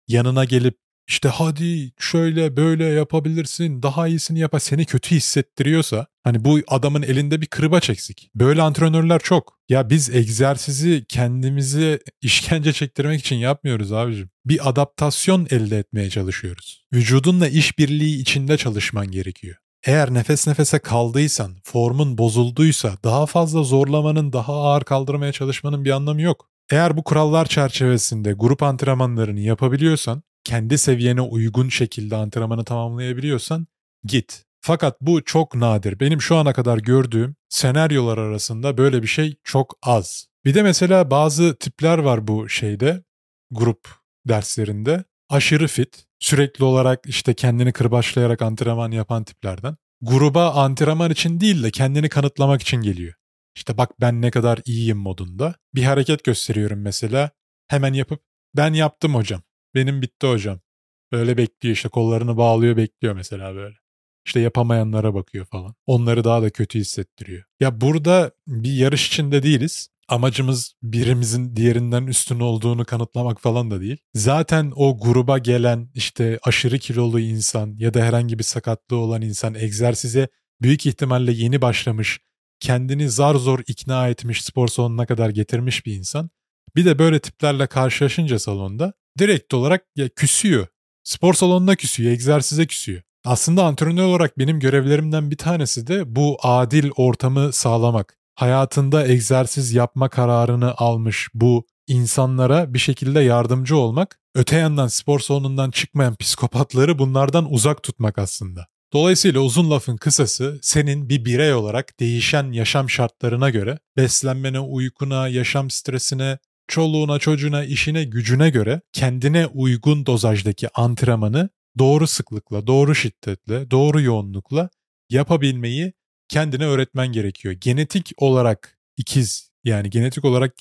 yanına gelip işte hadi şöyle böyle yapabilirsin daha iyisini yap seni kötü hissettiriyorsa hani bu adamın elinde bir kırbaç eksik. Böyle antrenörler çok. Ya biz egzersizi kendimizi işkence çektirmek için yapmıyoruz abicim. Bir adaptasyon elde etmeye çalışıyoruz. Vücudunla işbirliği içinde çalışman gerekiyor. Eğer nefes nefese kaldıysan, formun bozulduysa daha fazla zorlamanın, daha ağır kaldırmaya çalışmanın bir anlamı yok. Eğer bu kurallar çerçevesinde grup antrenmanlarını yapabiliyorsan kendi seviyene uygun şekilde antrenmanı tamamlayabiliyorsan git. Fakat bu çok nadir. Benim şu ana kadar gördüğüm senaryolar arasında böyle bir şey çok az. Bir de mesela bazı tipler var bu şeyde, grup derslerinde. Aşırı fit, sürekli olarak işte kendini kırbaçlayarak antrenman yapan tiplerden. Gruba antrenman için değil de kendini kanıtlamak için geliyor. İşte bak ben ne kadar iyiyim modunda. Bir hareket gösteriyorum mesela. Hemen yapıp ben yaptım hocam. Benim bitti hocam. Böyle bekliyor işte kollarını bağlıyor bekliyor mesela böyle. İşte yapamayanlara bakıyor falan. Onları daha da kötü hissettiriyor. Ya burada bir yarış içinde değiliz. Amacımız birimizin diğerinden üstün olduğunu kanıtlamak falan da değil. Zaten o gruba gelen işte aşırı kilolu insan ya da herhangi bir sakatlığı olan insan egzersize büyük ihtimalle yeni başlamış, kendini zar zor ikna etmiş, spor salonuna kadar getirmiş bir insan. Bir de böyle tiplerle karşılaşınca salonda direkt olarak ya küsüyor. Spor salonuna küsüyor, egzersize küsüyor. Aslında antrenör olarak benim görevlerimden bir tanesi de bu adil ortamı sağlamak. Hayatında egzersiz yapma kararını almış bu insanlara bir şekilde yardımcı olmak, öte yandan spor salonundan çıkmayan psikopatları bunlardan uzak tutmak aslında. Dolayısıyla uzun lafın kısası senin bir birey olarak değişen yaşam şartlarına göre beslenmene, uykuna, yaşam stresine, çoluğuna, çocuğuna, işine, gücüne göre kendine uygun dozajdaki antrenmanı doğru sıklıkla, doğru şiddetle, doğru yoğunlukla yapabilmeyi kendine öğretmen gerekiyor. Genetik olarak ikiz yani genetik olarak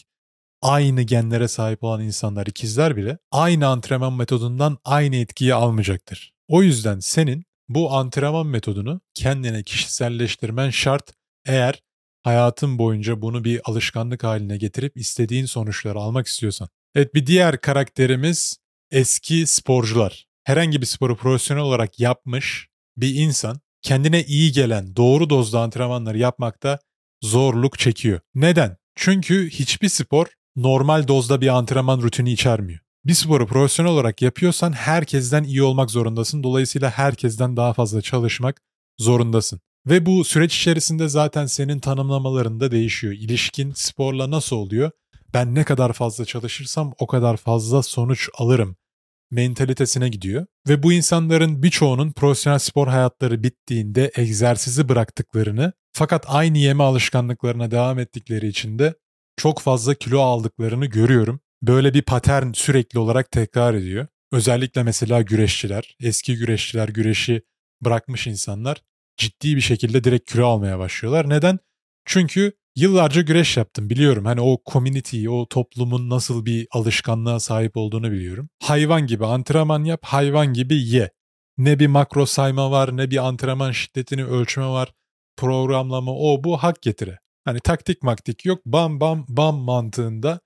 aynı genlere sahip olan insanlar ikizler bile aynı antrenman metodundan aynı etkiyi almayacaktır. O yüzden senin bu antrenman metodunu kendine kişiselleştirmen şart eğer hayatın boyunca bunu bir alışkanlık haline getirip istediğin sonuçları almak istiyorsan. Evet bir diğer karakterimiz eski sporcular. Herhangi bir sporu profesyonel olarak yapmış bir insan kendine iyi gelen doğru dozda antrenmanları yapmakta zorluk çekiyor. Neden? Çünkü hiçbir spor normal dozda bir antrenman rutini içermiyor. Bir sporu profesyonel olarak yapıyorsan herkesten iyi olmak zorundasın. Dolayısıyla herkesten daha fazla çalışmak zorundasın. Ve bu süreç içerisinde zaten senin tanımlamalarında değişiyor. İlişkin sporla nasıl oluyor? Ben ne kadar fazla çalışırsam o kadar fazla sonuç alırım mentalitesine gidiyor. Ve bu insanların birçoğunun profesyonel spor hayatları bittiğinde egzersizi bıraktıklarını fakat aynı yeme alışkanlıklarına devam ettikleri için de çok fazla kilo aldıklarını görüyorum. Böyle bir patern sürekli olarak tekrar ediyor. Özellikle mesela güreşçiler, eski güreşçiler, güreşi bırakmış insanlar ciddi bir şekilde direkt kilo almaya başlıyorlar. Neden? Çünkü yıllarca güreş yaptım biliyorum. Hani o community'yi, o toplumun nasıl bir alışkanlığa sahip olduğunu biliyorum. Hayvan gibi antrenman yap, hayvan gibi ye. Ne bir makro sayma var, ne bir antrenman şiddetini ölçme var, programlama o bu hak getire. Hani taktik maktik yok, bam bam bam mantığında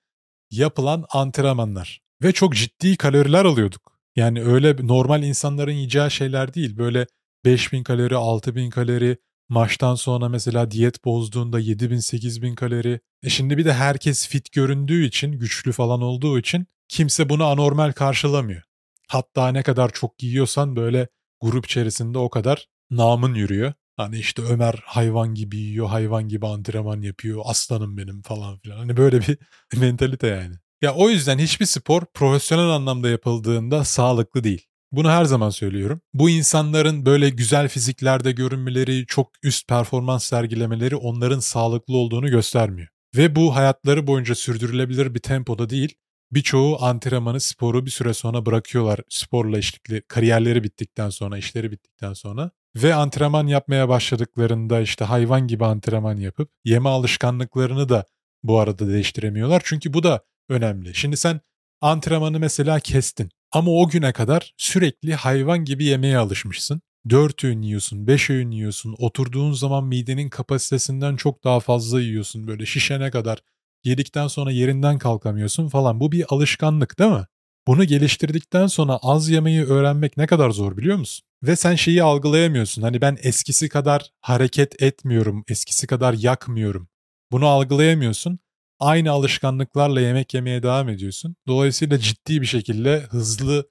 yapılan antrenmanlar. Ve çok ciddi kaloriler alıyorduk. Yani öyle normal insanların yiyeceği şeyler değil. Böyle 5000 kalori, 6000 kalori, maçtan sonra mesela diyet bozduğunda 7000 8000 kalori. E şimdi bir de herkes fit göründüğü için, güçlü falan olduğu için kimse bunu anormal karşılamıyor. Hatta ne kadar çok yiyorsan böyle grup içerisinde o kadar namın yürüyor. Hani işte Ömer hayvan gibi yiyor, hayvan gibi antrenman yapıyor, aslanım benim falan filan. Hani böyle bir mentalite yani. Ya o yüzden hiçbir spor profesyonel anlamda yapıldığında sağlıklı değil. Bunu her zaman söylüyorum. Bu insanların böyle güzel fiziklerde görünmeleri, çok üst performans sergilemeleri onların sağlıklı olduğunu göstermiyor. Ve bu hayatları boyunca sürdürülebilir bir tempoda değil. Birçoğu antrenmanı, sporu bir süre sonra bırakıyorlar sporla işlikli, kariyerleri bittikten sonra, işleri bittikten sonra. Ve antrenman yapmaya başladıklarında işte hayvan gibi antrenman yapıp yeme alışkanlıklarını da bu arada değiştiremiyorlar. Çünkü bu da önemli. Şimdi sen antrenmanı mesela kestin. Ama o güne kadar sürekli hayvan gibi yemeye alışmışsın. 4 öğün yiyorsun, 5 öğün yiyorsun, oturduğun zaman midenin kapasitesinden çok daha fazla yiyorsun böyle şişene kadar. Yedikten sonra yerinden kalkamıyorsun falan. Bu bir alışkanlık değil mi? Bunu geliştirdikten sonra az yemeyi öğrenmek ne kadar zor biliyor musun? Ve sen şeyi algılayamıyorsun. Hani ben eskisi kadar hareket etmiyorum, eskisi kadar yakmıyorum. Bunu algılayamıyorsun aynı alışkanlıklarla yemek yemeye devam ediyorsun. Dolayısıyla ciddi bir şekilde hızlı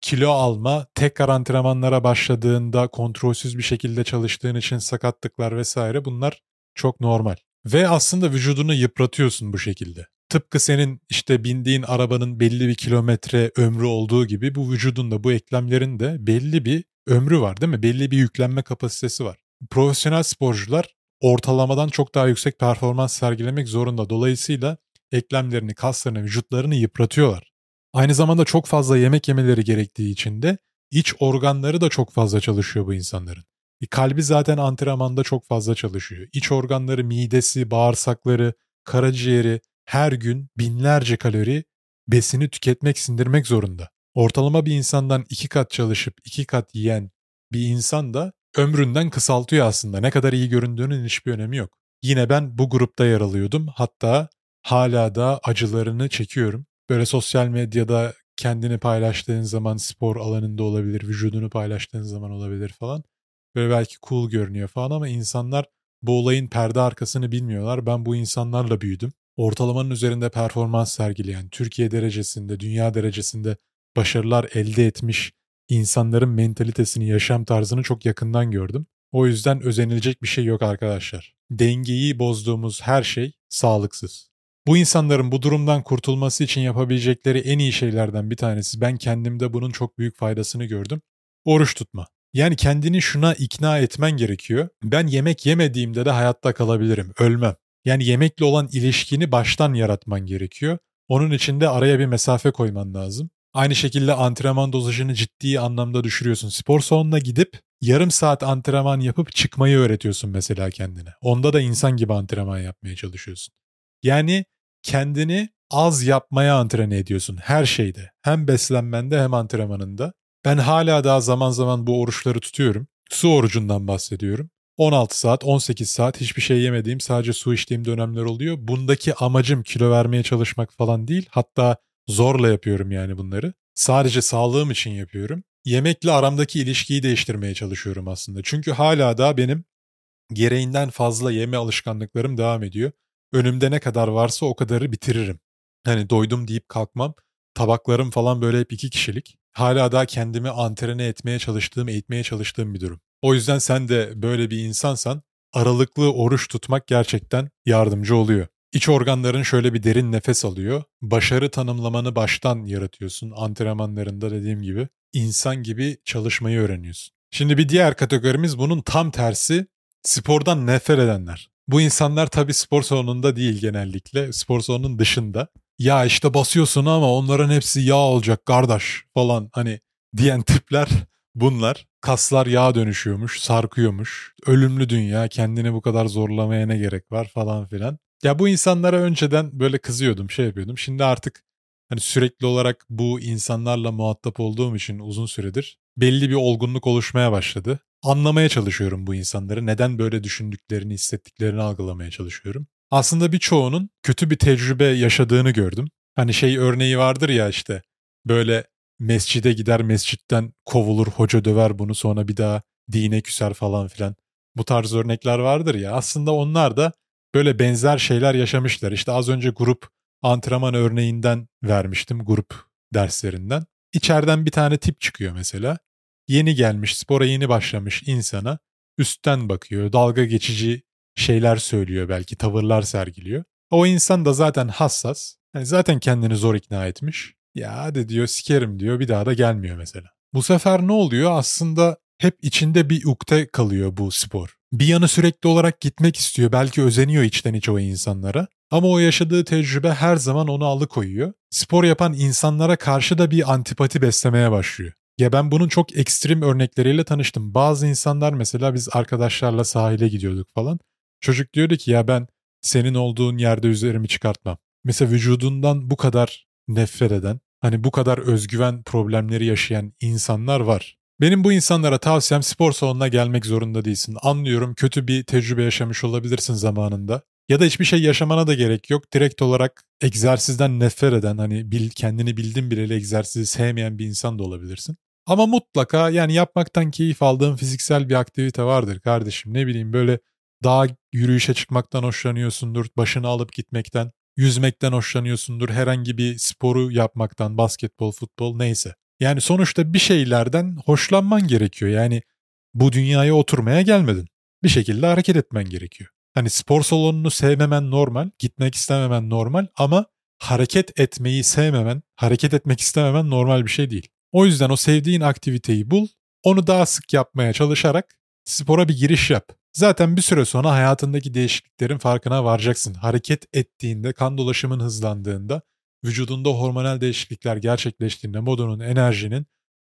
kilo alma, tekrar antrenmanlara başladığında kontrolsüz bir şekilde çalıştığın için sakatlıklar vesaire bunlar çok normal. Ve aslında vücudunu yıpratıyorsun bu şekilde. Tıpkı senin işte bindiğin arabanın belli bir kilometre ömrü olduğu gibi bu vücudun da bu eklemlerin de belli bir ömrü var değil mi? Belli bir yüklenme kapasitesi var. Profesyonel sporcular ortalamadan çok daha yüksek performans sergilemek zorunda. Dolayısıyla eklemlerini, kaslarını, vücutlarını yıpratıyorlar. Aynı zamanda çok fazla yemek yemeleri gerektiği için de iç organları da çok fazla çalışıyor bu insanların. E, kalbi zaten antrenmanda çok fazla çalışıyor. İç organları, midesi, bağırsakları, karaciğeri her gün binlerce kalori besini tüketmek, sindirmek zorunda. Ortalama bir insandan iki kat çalışıp iki kat yiyen bir insan da ömründen kısaltıyor aslında. Ne kadar iyi göründüğünün hiçbir önemi yok. Yine ben bu grupta yer alıyordum. Hatta hala da acılarını çekiyorum. Böyle sosyal medyada kendini paylaştığın zaman spor alanında olabilir, vücudunu paylaştığın zaman olabilir falan. Böyle belki cool görünüyor falan ama insanlar bu olayın perde arkasını bilmiyorlar. Ben bu insanlarla büyüdüm. Ortalamanın üzerinde performans sergileyen, Türkiye derecesinde, dünya derecesinde başarılar elde etmiş insanların mentalitesini, yaşam tarzını çok yakından gördüm. O yüzden özenilecek bir şey yok arkadaşlar. Dengeyi bozduğumuz her şey sağlıksız. Bu insanların bu durumdan kurtulması için yapabilecekleri en iyi şeylerden bir tanesi ben kendimde bunun çok büyük faydasını gördüm. Oruç tutma. Yani kendini şuna ikna etmen gerekiyor. Ben yemek yemediğimde de hayatta kalabilirim, ölmem. Yani yemekle olan ilişkini baştan yaratman gerekiyor. Onun için de araya bir mesafe koyman lazım. Aynı şekilde antrenman dozajını ciddi anlamda düşürüyorsun. Spor salonuna gidip yarım saat antrenman yapıp çıkmayı öğretiyorsun mesela kendine. Onda da insan gibi antrenman yapmaya çalışıyorsun. Yani kendini az yapmaya antrene ediyorsun her şeyde. Hem beslenmende hem antrenmanında. Ben hala daha zaman zaman bu oruçları tutuyorum. Su orucundan bahsediyorum. 16 saat, 18 saat hiçbir şey yemediğim, sadece su içtiğim dönemler oluyor. Bundaki amacım kilo vermeye çalışmak falan değil. Hatta zorla yapıyorum yani bunları. Sadece sağlığım için yapıyorum. Yemekle aramdaki ilişkiyi değiştirmeye çalışıyorum aslında. Çünkü hala da benim gereğinden fazla yeme alışkanlıklarım devam ediyor. Önümde ne kadar varsa o kadarı bitiririm. Hani doydum deyip kalkmam. Tabaklarım falan böyle hep iki kişilik. Hala daha kendimi antrene etmeye çalıştığım, eğitmeye çalıştığım bir durum. O yüzden sen de böyle bir insansan aralıklı oruç tutmak gerçekten yardımcı oluyor. İç organların şöyle bir derin nefes alıyor. Başarı tanımlamanı baştan yaratıyorsun. Antrenmanlarında dediğim gibi insan gibi çalışmayı öğreniyorsun. Şimdi bir diğer kategorimiz bunun tam tersi spordan nefret edenler. Bu insanlar tabii spor salonunda değil genellikle. Spor salonunun dışında. Ya işte basıyorsun ama onların hepsi yağ olacak kardeş falan hani diyen tipler bunlar. Kaslar yağ dönüşüyormuş, sarkıyormuş. Ölümlü dünya kendini bu kadar zorlamaya ne gerek var falan filan. Ya bu insanlara önceden böyle kızıyordum, şey yapıyordum. Şimdi artık hani sürekli olarak bu insanlarla muhatap olduğum için uzun süredir belli bir olgunluk oluşmaya başladı. Anlamaya çalışıyorum bu insanları. Neden böyle düşündüklerini, hissettiklerini algılamaya çalışıyorum. Aslında birçoğunun kötü bir tecrübe yaşadığını gördüm. Hani şey örneği vardır ya işte böyle mescide gider mescitten kovulur hoca döver bunu sonra bir daha dine küser falan filan. Bu tarz örnekler vardır ya aslında onlar da böyle benzer şeyler yaşamışlar. İşte az önce grup antrenman örneğinden vermiştim grup derslerinden. İçeriden bir tane tip çıkıyor mesela. Yeni gelmiş, spora yeni başlamış insana üstten bakıyor, dalga geçici şeyler söylüyor belki, tavırlar sergiliyor. O insan da zaten hassas. Yani zaten kendini zor ikna etmiş. Ya hadi diyor sikerim diyor bir daha da gelmiyor mesela. Bu sefer ne oluyor? Aslında hep içinde bir ukde kalıyor bu spor. Bir yanı sürekli olarak gitmek istiyor. Belki özeniyor içten içe o insanlara. Ama o yaşadığı tecrübe her zaman onu alıkoyuyor. Spor yapan insanlara karşı da bir antipati beslemeye başlıyor. Ya ben bunun çok ekstrem örnekleriyle tanıştım. Bazı insanlar mesela biz arkadaşlarla sahile gidiyorduk falan. Çocuk diyordu ki ya ben senin olduğun yerde üzerimi çıkartmam. Mesela vücudundan bu kadar nefret eden, hani bu kadar özgüven problemleri yaşayan insanlar var. Benim bu insanlara tavsiyem spor salonuna gelmek zorunda değilsin. Anlıyorum kötü bir tecrübe yaşamış olabilirsin zamanında. Ya da hiçbir şey yaşamana da gerek yok. Direkt olarak egzersizden nefret eden hani bil, kendini bildin bileli egzersizi sevmeyen bir insan da olabilirsin. Ama mutlaka yani yapmaktan keyif aldığın fiziksel bir aktivite vardır kardeşim. Ne bileyim böyle dağ yürüyüşe çıkmaktan hoşlanıyorsundur, başını alıp gitmekten, yüzmekten hoşlanıyorsundur, herhangi bir sporu yapmaktan, basketbol, futbol neyse. Yani sonuçta bir şeylerden hoşlanman gerekiyor. Yani bu dünyaya oturmaya gelmedin. Bir şekilde hareket etmen gerekiyor. Hani spor salonunu sevmemen normal, gitmek istememen normal ama hareket etmeyi sevmemen, hareket etmek istememen normal bir şey değil. O yüzden o sevdiğin aktiviteyi bul, onu daha sık yapmaya çalışarak spora bir giriş yap. Zaten bir süre sonra hayatındaki değişikliklerin farkına varacaksın. Hareket ettiğinde, kan dolaşımın hızlandığında, vücudunda hormonal değişiklikler gerçekleştiğinde modunun, enerjinin,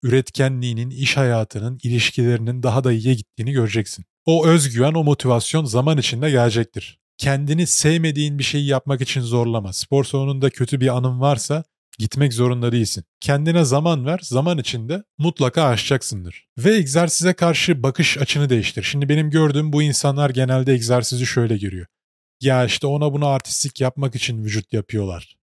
üretkenliğinin, iş hayatının, ilişkilerinin daha da iyiye gittiğini göreceksin. O özgüven, o motivasyon zaman içinde gelecektir. Kendini sevmediğin bir şeyi yapmak için zorlama. Spor salonunda kötü bir anın varsa Gitmek zorunda değilsin. Kendine zaman ver, zaman içinde mutlaka aşacaksındır. Ve egzersize karşı bakış açını değiştir. Şimdi benim gördüğüm bu insanlar genelde egzersizi şöyle görüyor. Ya işte ona buna artistik yapmak için vücut yapıyorlar.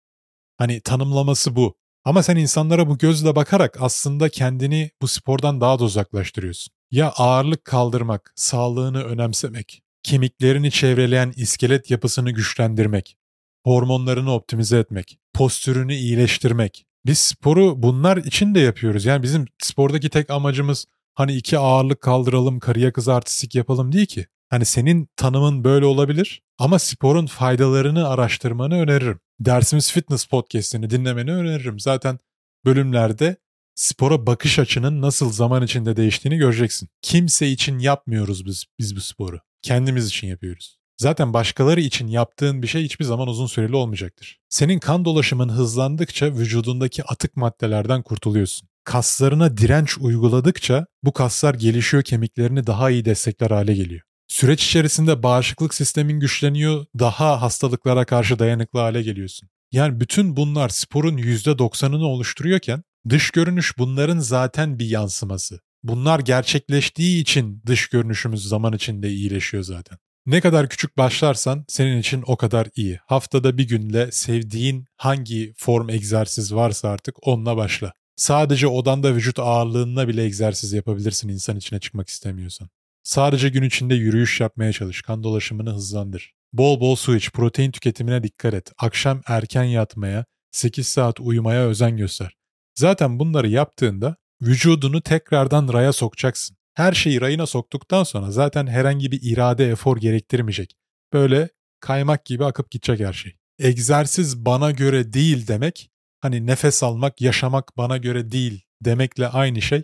Hani tanımlaması bu. Ama sen insanlara bu gözle bakarak aslında kendini bu spordan daha da uzaklaştırıyorsun. Ya ağırlık kaldırmak, sağlığını önemsemek, kemiklerini çevreleyen iskelet yapısını güçlendirmek, hormonlarını optimize etmek, postürünü iyileştirmek. Biz sporu bunlar için de yapıyoruz. Yani bizim spordaki tek amacımız hani iki ağırlık kaldıralım, karıya kız artistik yapalım değil ki. Hani senin tanımın böyle olabilir ama sporun faydalarını araştırmanı öneririm. Dersimiz Fitness Podcast'ini dinlemeni öneririm. Zaten bölümlerde spora bakış açının nasıl zaman içinde değiştiğini göreceksin. Kimse için yapmıyoruz biz, biz bu sporu. Kendimiz için yapıyoruz. Zaten başkaları için yaptığın bir şey hiçbir zaman uzun süreli olmayacaktır. Senin kan dolaşımın hızlandıkça vücudundaki atık maddelerden kurtuluyorsun. Kaslarına direnç uyguladıkça bu kaslar gelişiyor, kemiklerini daha iyi destekler hale geliyor. Süreç içerisinde bağışıklık sistemin güçleniyor, daha hastalıklara karşı dayanıklı hale geliyorsun. Yani bütün bunlar sporun %90'ını oluşturuyorken dış görünüş bunların zaten bir yansıması. Bunlar gerçekleştiği için dış görünüşümüz zaman içinde iyileşiyor zaten. Ne kadar küçük başlarsan senin için o kadar iyi. Haftada bir günle sevdiğin hangi form egzersiz varsa artık onunla başla. Sadece odanda vücut ağırlığına bile egzersiz yapabilirsin insan içine çıkmak istemiyorsan. Sadece gün içinde yürüyüş yapmaya çalış, kan dolaşımını hızlandır. Bol bol su iç, protein tüketimine dikkat et. Akşam erken yatmaya, 8 saat uyumaya özen göster. Zaten bunları yaptığında vücudunu tekrardan raya sokacaksın. Her şeyi rayına soktuktan sonra zaten herhangi bir irade efor gerektirmeyecek. Böyle kaymak gibi akıp gidecek her şey. Egzersiz bana göre değil demek, hani nefes almak, yaşamak bana göre değil demekle aynı şey.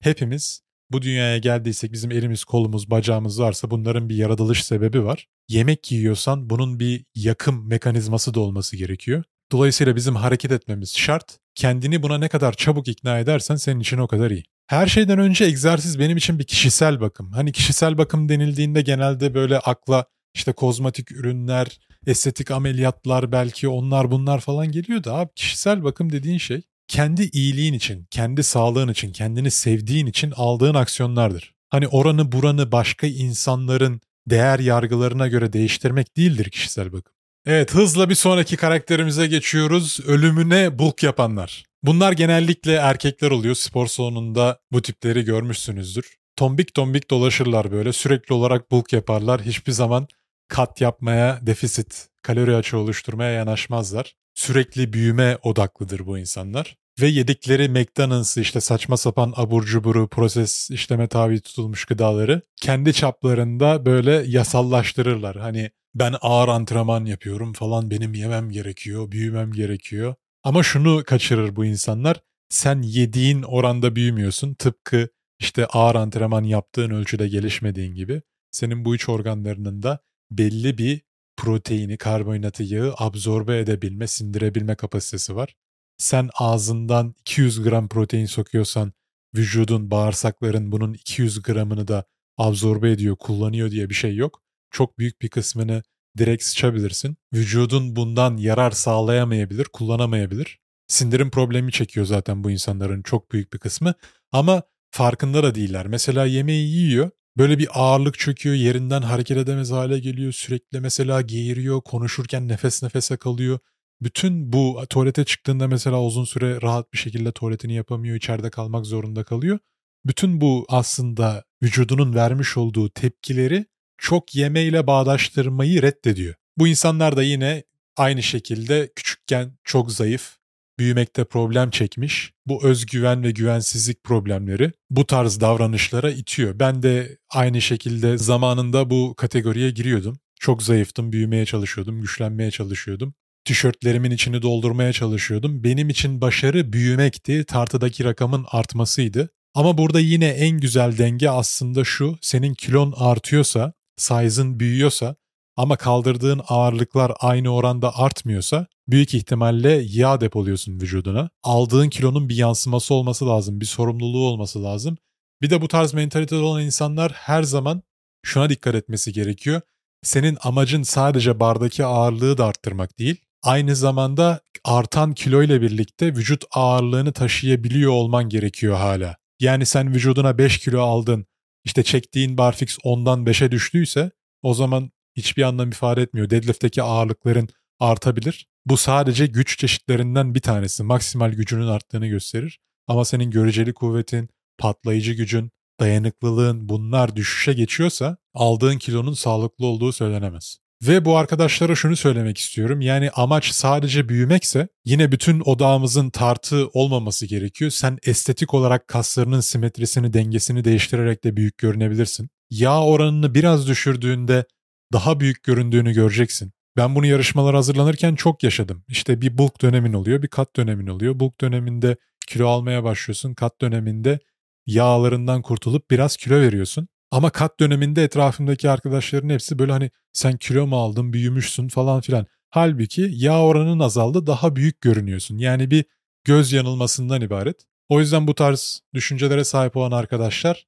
Hepimiz bu dünyaya geldiysek bizim elimiz, kolumuz, bacağımız varsa bunların bir yaratılış sebebi var. Yemek yiyorsan bunun bir yakım mekanizması da olması gerekiyor. Dolayısıyla bizim hareket etmemiz şart. Kendini buna ne kadar çabuk ikna edersen senin için o kadar iyi. Her şeyden önce egzersiz benim için bir kişisel bakım. Hani kişisel bakım denildiğinde genelde böyle akla işte kozmetik ürünler, estetik ameliyatlar belki onlar bunlar falan geliyor da abi kişisel bakım dediğin şey kendi iyiliğin için, kendi sağlığın için, kendini sevdiğin için aldığın aksiyonlardır. Hani oranı buranı başka insanların değer yargılarına göre değiştirmek değildir kişisel bakım. Evet hızla bir sonraki karakterimize geçiyoruz. Ölümüne bulk yapanlar. Bunlar genellikle erkekler oluyor. Spor salonunda bu tipleri görmüşsünüzdür. Tombik tombik dolaşırlar böyle. Sürekli olarak bulk yaparlar. Hiçbir zaman kat yapmaya, defisit, kalori açığı oluşturmaya yanaşmazlar. Sürekli büyüme odaklıdır bu insanlar. Ve yedikleri McDonald's işte saçma sapan abur cuburu, proses işleme tabi tutulmuş gıdaları kendi çaplarında böyle yasallaştırırlar. Hani ben ağır antrenman yapıyorum falan benim yemem gerekiyor, büyümem gerekiyor. Ama şunu kaçırır bu insanlar. Sen yediğin oranda büyümüyorsun. Tıpkı işte ağır antrenman yaptığın ölçüde gelişmediğin gibi. Senin bu iç organlarının da belli bir proteini, karbonhidratı, yağı absorbe edebilme, sindirebilme kapasitesi var. Sen ağzından 200 gram protein sokuyorsan vücudun, bağırsakların bunun 200 gramını da absorbe ediyor, kullanıyor diye bir şey yok. Çok büyük bir kısmını direkt sıçabilirsin. Vücudun bundan yarar sağlayamayabilir, kullanamayabilir. Sindirim problemi çekiyor zaten bu insanların çok büyük bir kısmı. Ama farkında da değiller. Mesela yemeği yiyor, böyle bir ağırlık çöküyor, yerinden hareket edemez hale geliyor. Sürekli mesela geğiriyor, konuşurken nefes nefese kalıyor. Bütün bu tuvalete çıktığında mesela uzun süre rahat bir şekilde tuvaletini yapamıyor, içeride kalmak zorunda kalıyor. Bütün bu aslında vücudunun vermiş olduğu tepkileri çok yemeyle bağdaştırmayı reddediyor. Bu insanlar da yine aynı şekilde küçükken çok zayıf, büyümekte problem çekmiş. Bu özgüven ve güvensizlik problemleri bu tarz davranışlara itiyor. Ben de aynı şekilde zamanında bu kategoriye giriyordum. Çok zayıftım, büyümeye çalışıyordum, güçlenmeye çalışıyordum. Tişörtlerimin içini doldurmaya çalışıyordum. Benim için başarı büyümekti, tartıdaki rakamın artmasıydı. Ama burada yine en güzel denge aslında şu, senin kilon artıyorsa size'ın büyüyorsa ama kaldırdığın ağırlıklar aynı oranda artmıyorsa büyük ihtimalle yağ depoluyorsun vücuduna. Aldığın kilonun bir yansıması olması lazım, bir sorumluluğu olması lazım. Bir de bu tarz mentalitede olan insanlar her zaman şuna dikkat etmesi gerekiyor. Senin amacın sadece bardaki ağırlığı da arttırmak değil. Aynı zamanda artan kilo ile birlikte vücut ağırlığını taşıyabiliyor olman gerekiyor hala. Yani sen vücuduna 5 kilo aldın işte çektiğin barfix 10'dan 5'e düştüyse o zaman hiçbir anlam ifade etmiyor. Deadlift'teki ağırlıkların artabilir. Bu sadece güç çeşitlerinden bir tanesi. Maksimal gücünün arttığını gösterir. Ama senin göreceli kuvvetin, patlayıcı gücün, dayanıklılığın bunlar düşüşe geçiyorsa aldığın kilonun sağlıklı olduğu söylenemez. Ve bu arkadaşlara şunu söylemek istiyorum. Yani amaç sadece büyümekse yine bütün odağımızın tartı olmaması gerekiyor. Sen estetik olarak kaslarının simetrisini, dengesini değiştirerek de büyük görünebilirsin. Yağ oranını biraz düşürdüğünde daha büyük göründüğünü göreceksin. Ben bunu yarışmalar hazırlanırken çok yaşadım. İşte bir bulk dönemin oluyor, bir kat dönemin oluyor. Bulk döneminde kilo almaya başlıyorsun. Kat döneminde yağlarından kurtulup biraz kilo veriyorsun. Ama kat döneminde etrafımdaki arkadaşların hepsi böyle hani sen kilo mu aldın, büyümüşsün falan filan. Halbuki yağ oranın azaldı, daha büyük görünüyorsun. Yani bir göz yanılmasından ibaret. O yüzden bu tarz düşüncelere sahip olan arkadaşlar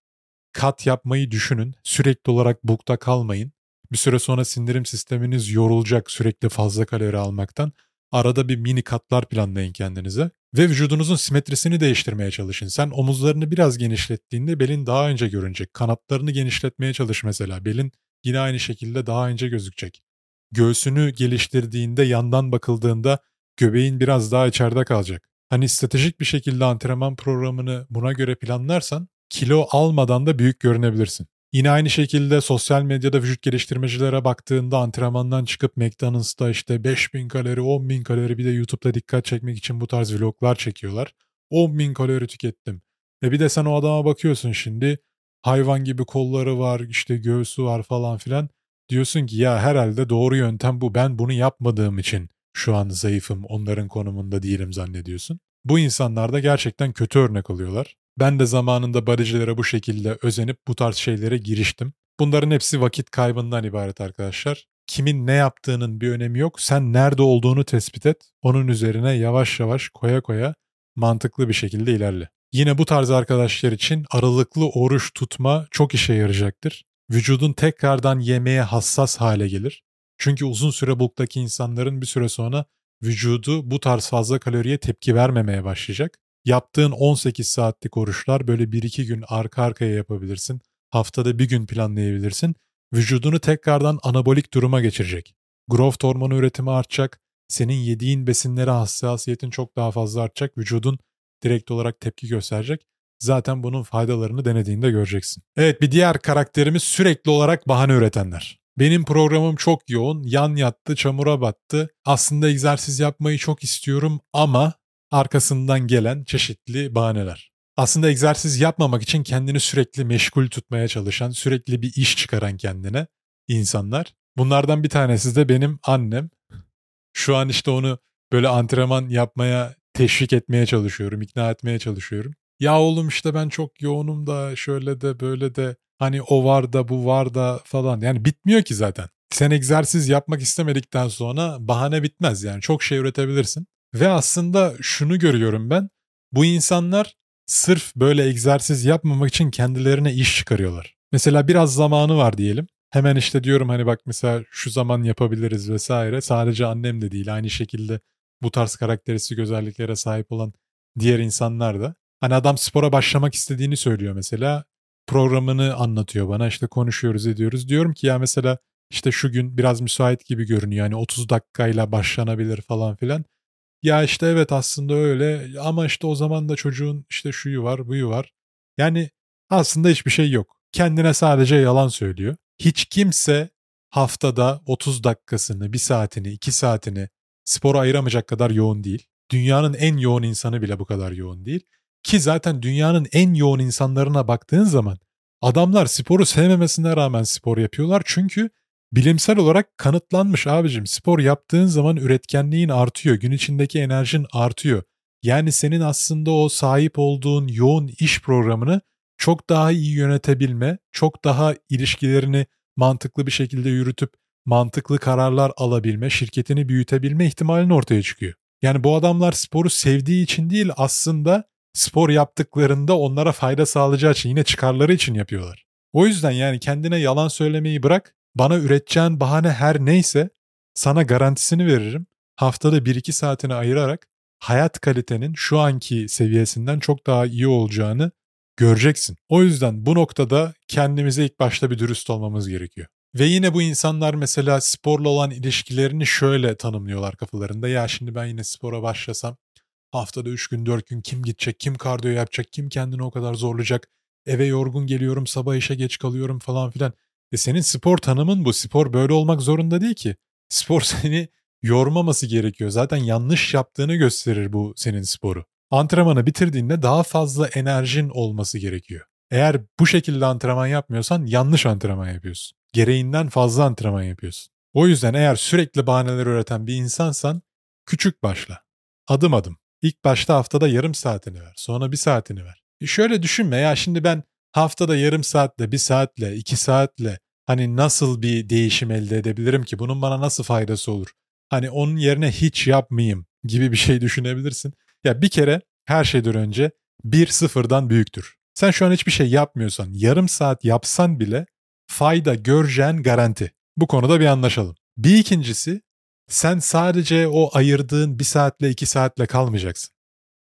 kat yapmayı düşünün. Sürekli olarak bukta kalmayın. Bir süre sonra sindirim sisteminiz yorulacak sürekli fazla kalori almaktan. Arada bir mini katlar planlayın kendinize. Ve vücudunuzun simetrisini değiştirmeye çalışın. Sen omuzlarını biraz genişlettiğinde belin daha önce görünecek. Kanatlarını genişletmeye çalış mesela. Belin yine aynı şekilde daha önce gözükecek. Göğsünü geliştirdiğinde yandan bakıldığında göbeğin biraz daha içeride kalacak. Hani stratejik bir şekilde antrenman programını buna göre planlarsan kilo almadan da büyük görünebilirsin. Yine aynı şekilde sosyal medyada vücut geliştirmecilere baktığında antrenmandan çıkıp McDonald's'ta işte 5000 kalori, 10.000 kalori bir de YouTube'da dikkat çekmek için bu tarz vloglar çekiyorlar. 10.000 kalori tükettim. E bir de sen o adama bakıyorsun şimdi hayvan gibi kolları var işte göğsü var falan filan. Diyorsun ki ya herhalde doğru yöntem bu ben bunu yapmadığım için şu an zayıfım onların konumunda değilim zannediyorsun. Bu insanlar da gerçekten kötü örnek oluyorlar. Ben de zamanında bodycilere bu şekilde özenip bu tarz şeylere giriştim. Bunların hepsi vakit kaybından ibaret arkadaşlar. Kimin ne yaptığının bir önemi yok. Sen nerede olduğunu tespit et. Onun üzerine yavaş yavaş koya koya mantıklı bir şekilde ilerle. Yine bu tarz arkadaşlar için aralıklı oruç tutma çok işe yarayacaktır. Vücudun tekrardan yemeğe hassas hale gelir. Çünkü uzun süre bulktaki insanların bir süre sonra vücudu bu tarz fazla kaloriye tepki vermemeye başlayacak. Yaptığın 18 saatlik oruçlar böyle 1-2 gün arka arkaya yapabilirsin. Haftada bir gün planlayabilirsin. Vücudunu tekrardan anabolik duruma geçirecek. Growth hormonu üretimi artacak. Senin yediğin besinlere hassasiyetin çok daha fazla artacak. Vücudun direkt olarak tepki gösterecek. Zaten bunun faydalarını denediğinde göreceksin. Evet bir diğer karakterimiz sürekli olarak bahane üretenler. Benim programım çok yoğun, yan yattı, çamura battı. Aslında egzersiz yapmayı çok istiyorum ama arkasından gelen çeşitli bahaneler. Aslında egzersiz yapmamak için kendini sürekli meşgul tutmaya çalışan, sürekli bir iş çıkaran kendine insanlar. Bunlardan bir tanesi de benim annem. Şu an işte onu böyle antrenman yapmaya teşvik etmeye çalışıyorum, ikna etmeye çalışıyorum. Ya oğlum işte ben çok yoğunum da şöyle de böyle de hani o var da bu var da falan. Yani bitmiyor ki zaten. Sen egzersiz yapmak istemedikten sonra bahane bitmez yani çok şey üretebilirsin. Ve aslında şunu görüyorum ben. Bu insanlar sırf böyle egzersiz yapmamak için kendilerine iş çıkarıyorlar. Mesela biraz zamanı var diyelim. Hemen işte diyorum hani bak mesela şu zaman yapabiliriz vesaire. Sadece annem de değil aynı şekilde bu tarz karakteristik özelliklere sahip olan diğer insanlar da. Hani adam spora başlamak istediğini söylüyor mesela. Programını anlatıyor bana işte konuşuyoruz ediyoruz. Diyorum ki ya mesela işte şu gün biraz müsait gibi görünüyor. Yani 30 dakikayla başlanabilir falan filan. Ya işte evet aslında öyle ama işte o zaman da çocuğun işte şuyu var buyu var. Yani aslında hiçbir şey yok. Kendine sadece yalan söylüyor. Hiç kimse haftada 30 dakikasını, 1 saatini, 2 saatini spora ayıramayacak kadar yoğun değil. Dünyanın en yoğun insanı bile bu kadar yoğun değil. Ki zaten dünyanın en yoğun insanlarına baktığın zaman adamlar sporu sevmemesine rağmen spor yapıyorlar. Çünkü bilimsel olarak kanıtlanmış abicim spor yaptığın zaman üretkenliğin artıyor. Gün içindeki enerjin artıyor. Yani senin aslında o sahip olduğun yoğun iş programını çok daha iyi yönetebilme, çok daha ilişkilerini mantıklı bir şekilde yürütüp mantıklı kararlar alabilme, şirketini büyütebilme ihtimalin ortaya çıkıyor. Yani bu adamlar sporu sevdiği için değil aslında spor yaptıklarında onlara fayda sağlayacağı için yine çıkarları için yapıyorlar. O yüzden yani kendine yalan söylemeyi bırak, bana üreteceğin bahane her neyse sana garantisini veririm. Haftada 1-2 saatini ayırarak hayat kalitenin şu anki seviyesinden çok daha iyi olacağını göreceksin. O yüzden bu noktada kendimize ilk başta bir dürüst olmamız gerekiyor. Ve yine bu insanlar mesela sporla olan ilişkilerini şöyle tanımlıyorlar kafalarında. Ya şimdi ben yine spora başlasam haftada 3 gün 4 gün kim gidecek, kim kardiyo yapacak, kim kendini o kadar zorlayacak. Eve yorgun geliyorum, sabah işe geç kalıyorum falan filan. E senin spor tanımın bu. Spor böyle olmak zorunda değil ki. Spor seni yormaması gerekiyor. Zaten yanlış yaptığını gösterir bu senin sporu. Antrenmanı bitirdiğinde daha fazla enerjin olması gerekiyor. Eğer bu şekilde antrenman yapmıyorsan yanlış antrenman yapıyorsun. Gereğinden fazla antrenman yapıyorsun. O yüzden eğer sürekli bahaneler üreten bir insansan küçük başla. Adım adım. İlk başta haftada yarım saatini ver. Sonra bir saatini ver. E şöyle düşünme ya şimdi ben Haftada yarım saatle, bir saatle, iki saatle hani nasıl bir değişim elde edebilirim ki? Bunun bana nasıl faydası olur? Hani onun yerine hiç yapmayayım gibi bir şey düşünebilirsin. Ya bir kere her şeyden önce bir sıfırdan büyüktür. Sen şu an hiçbir şey yapmıyorsan, yarım saat yapsan bile fayda göreceğin garanti. Bu konuda bir anlaşalım. Bir ikincisi, sen sadece o ayırdığın bir saatle iki saatle kalmayacaksın.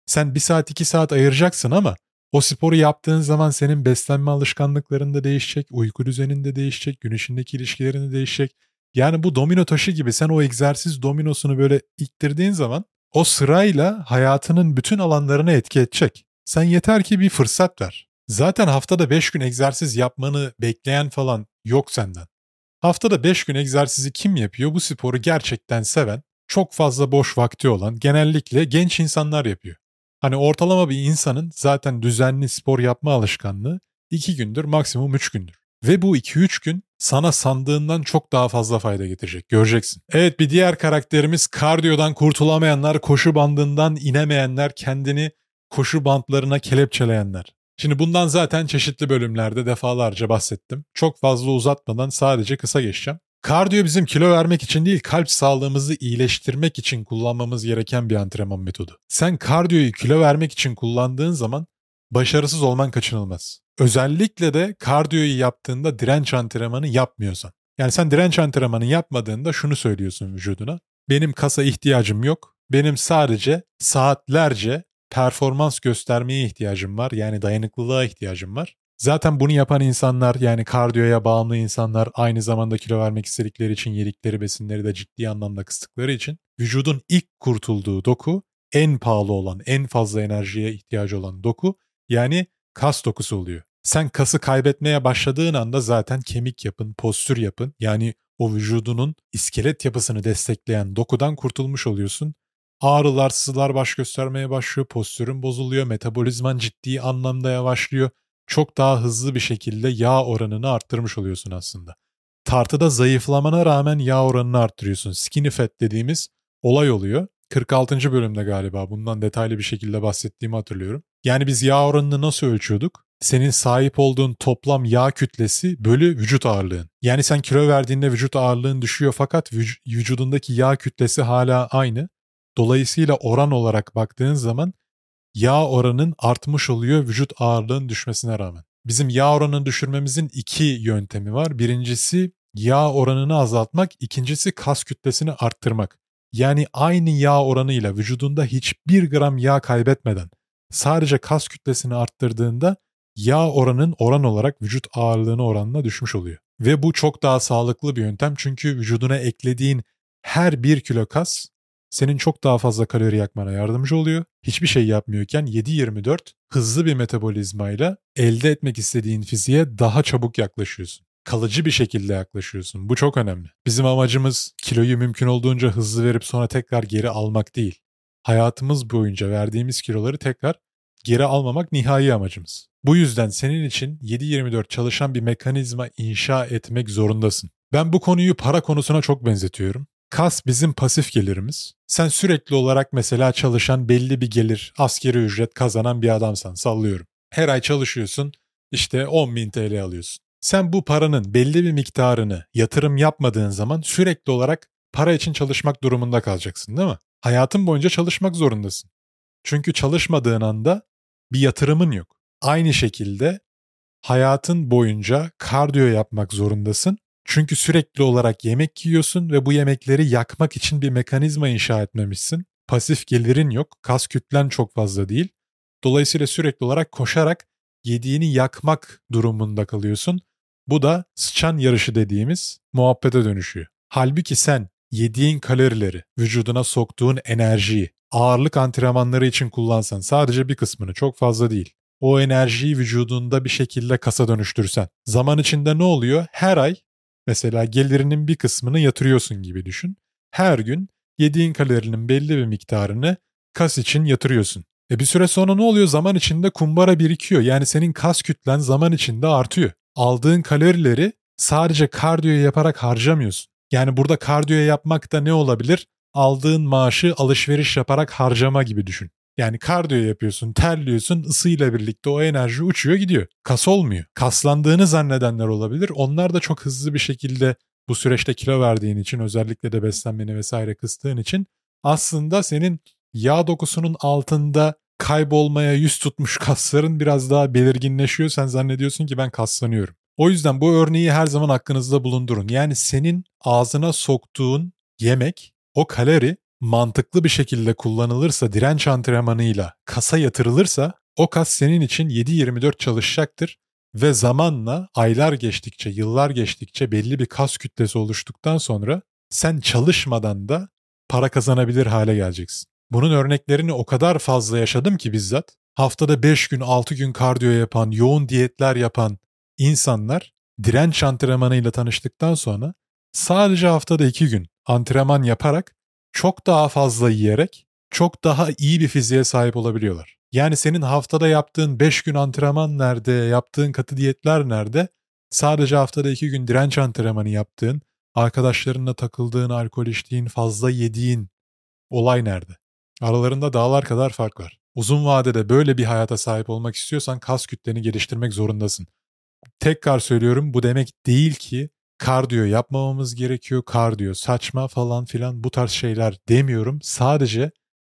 Sen bir saat iki saat ayıracaksın ama o sporu yaptığın zaman senin beslenme alışkanlıkların da değişecek, uyku düzenin de değişecek, gün içindeki ilişkilerin de değişecek. Yani bu domino taşı gibi sen o egzersiz dominosunu böyle ittirdiğin zaman o sırayla hayatının bütün alanlarına etki edecek. Sen yeter ki bir fırsat ver. Zaten haftada 5 gün egzersiz yapmanı bekleyen falan yok senden. Haftada 5 gün egzersizi kim yapıyor? Bu sporu gerçekten seven, çok fazla boş vakti olan, genellikle genç insanlar yapıyor. Hani ortalama bir insanın zaten düzenli spor yapma alışkanlığı 2 gündür, maksimum 3 gündür. Ve bu 2-3 gün sana sandığından çok daha fazla fayda getirecek. Göreceksin. Evet bir diğer karakterimiz kardiyodan kurtulamayanlar, koşu bandından inemeyenler, kendini koşu bantlarına kelepçeleyenler. Şimdi bundan zaten çeşitli bölümlerde defalarca bahsettim. Çok fazla uzatmadan sadece kısa geçeceğim. Kardiyo bizim kilo vermek için değil, kalp sağlığımızı iyileştirmek için kullanmamız gereken bir antrenman metodu. Sen kardiyoyu kilo vermek için kullandığın zaman başarısız olman kaçınılmaz. Özellikle de kardiyoyu yaptığında direnç antrenmanı yapmıyorsan. Yani sen direnç antrenmanı yapmadığında şunu söylüyorsun vücuduna. Benim kasa ihtiyacım yok. Benim sadece saatlerce performans göstermeye ihtiyacım var. Yani dayanıklılığa ihtiyacım var. Zaten bunu yapan insanlar yani kardiyoya bağımlı insanlar aynı zamanda kilo vermek istedikleri için yedikleri besinleri de ciddi anlamda kıstıkları için vücudun ilk kurtulduğu doku en pahalı olan, en fazla enerjiye ihtiyacı olan doku yani kas dokusu oluyor. Sen kası kaybetmeye başladığın anda zaten kemik yapın, postür yapın yani o vücudunun iskelet yapısını destekleyen dokudan kurtulmuş oluyorsun. Ağrılar, sızılar baş göstermeye başlıyor, postürün bozuluyor, metabolizman ciddi anlamda yavaşlıyor. Çok daha hızlı bir şekilde yağ oranını arttırmış oluyorsun aslında. Tartıda zayıflamana rağmen yağ oranını arttırıyorsun. Skinny fat dediğimiz olay oluyor. 46. bölümde galiba bundan detaylı bir şekilde bahsettiğimi hatırlıyorum. Yani biz yağ oranını nasıl ölçüyorduk? Senin sahip olduğun toplam yağ kütlesi bölü vücut ağırlığın. Yani sen kilo verdiğinde vücut ağırlığın düşüyor fakat vücudundaki yağ kütlesi hala aynı. Dolayısıyla oran olarak baktığın zaman yağ oranın artmış oluyor vücut ağırlığın düşmesine rağmen. Bizim yağ oranını düşürmemizin iki yöntemi var. Birincisi yağ oranını azaltmak, ikincisi kas kütlesini arttırmak. Yani aynı yağ oranıyla vücudunda hiçbir gram yağ kaybetmeden sadece kas kütlesini arttırdığında yağ oranın oran olarak vücut ağırlığına oranına düşmüş oluyor. Ve bu çok daha sağlıklı bir yöntem çünkü vücuduna eklediğin her bir kilo kas senin çok daha fazla kalori yakmana yardımcı oluyor. Hiçbir şey yapmıyorken 7-24 hızlı bir metabolizmayla elde etmek istediğin fiziğe daha çabuk yaklaşıyorsun. Kalıcı bir şekilde yaklaşıyorsun. Bu çok önemli. Bizim amacımız kiloyu mümkün olduğunca hızlı verip sonra tekrar geri almak değil. Hayatımız boyunca verdiğimiz kiloları tekrar geri almamak nihai amacımız. Bu yüzden senin için 7-24 çalışan bir mekanizma inşa etmek zorundasın. Ben bu konuyu para konusuna çok benzetiyorum. Kas bizim pasif gelirimiz. Sen sürekli olarak mesela çalışan belli bir gelir, askeri ücret kazanan bir adamsan sallıyorum. Her ay çalışıyorsun işte 10 bin TL alıyorsun. Sen bu paranın belli bir miktarını yatırım yapmadığın zaman sürekli olarak para için çalışmak durumunda kalacaksın değil mi? Hayatın boyunca çalışmak zorundasın. Çünkü çalışmadığın anda bir yatırımın yok. Aynı şekilde hayatın boyunca kardiyo yapmak zorundasın çünkü sürekli olarak yemek yiyorsun ve bu yemekleri yakmak için bir mekanizma inşa etmemişsin. Pasif gelirin yok, kas kütlen çok fazla değil. Dolayısıyla sürekli olarak koşarak yediğini yakmak durumunda kalıyorsun. Bu da sıçan yarışı dediğimiz muhabbete dönüşüyor. Halbuki sen yediğin kalorileri, vücuduna soktuğun enerjiyi, ağırlık antrenmanları için kullansan sadece bir kısmını çok fazla değil. O enerjiyi vücudunda bir şekilde kasa dönüştürsen. Zaman içinde ne oluyor? Her ay Mesela gelirinin bir kısmını yatırıyorsun gibi düşün. Her gün yediğin kalorinin belli bir miktarını kas için yatırıyorsun. E bir süre sonra ne oluyor? Zaman içinde kumbara birikiyor. Yani senin kas kütlen zaman içinde artıyor. Aldığın kalorileri sadece kardiyo yaparak harcamıyorsun. Yani burada kardiyo yapmak da ne olabilir? Aldığın maaşı alışveriş yaparak harcama gibi düşün. Yani kardiyo yapıyorsun, terliyorsun, ısıyla birlikte o enerji uçuyor gidiyor. Kas olmuyor. Kaslandığını zannedenler olabilir. Onlar da çok hızlı bir şekilde bu süreçte kilo verdiğin için özellikle de beslenmeni vesaire kıstığın için aslında senin yağ dokusunun altında kaybolmaya yüz tutmuş kasların biraz daha belirginleşiyor. Sen zannediyorsun ki ben kaslanıyorum. O yüzden bu örneği her zaman aklınızda bulundurun. Yani senin ağzına soktuğun yemek, o kalori mantıklı bir şekilde kullanılırsa, direnç antrenmanıyla kasa yatırılırsa o kas senin için 7-24 çalışacaktır ve zamanla aylar geçtikçe, yıllar geçtikçe belli bir kas kütlesi oluştuktan sonra sen çalışmadan da para kazanabilir hale geleceksin. Bunun örneklerini o kadar fazla yaşadım ki bizzat. Haftada 5 gün 6 gün kardiyo yapan, yoğun diyetler yapan insanlar direnç antrenmanıyla tanıştıktan sonra sadece haftada 2 gün antrenman yaparak çok daha fazla yiyerek çok daha iyi bir fiziğe sahip olabiliyorlar. Yani senin haftada yaptığın 5 gün antrenman nerede, yaptığın katı diyetler nerede? Sadece haftada 2 gün direnç antrenmanı yaptığın, arkadaşlarınla takıldığın, alkol içtiğin, fazla yediğin olay nerede? Aralarında dağlar kadar fark var. Uzun vadede böyle bir hayata sahip olmak istiyorsan kas kütleni geliştirmek zorundasın. Tekrar söylüyorum bu demek değil ki kardiyo yapmamamız gerekiyor, kardiyo saçma falan filan bu tarz şeyler demiyorum. Sadece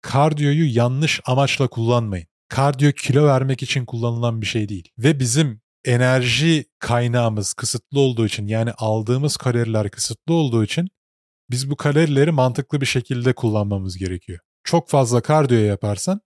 kardiyoyu yanlış amaçla kullanmayın. Kardiyo kilo vermek için kullanılan bir şey değil. Ve bizim enerji kaynağımız kısıtlı olduğu için yani aldığımız kaloriler kısıtlı olduğu için biz bu kalorileri mantıklı bir şekilde kullanmamız gerekiyor. Çok fazla kardiyo yaparsan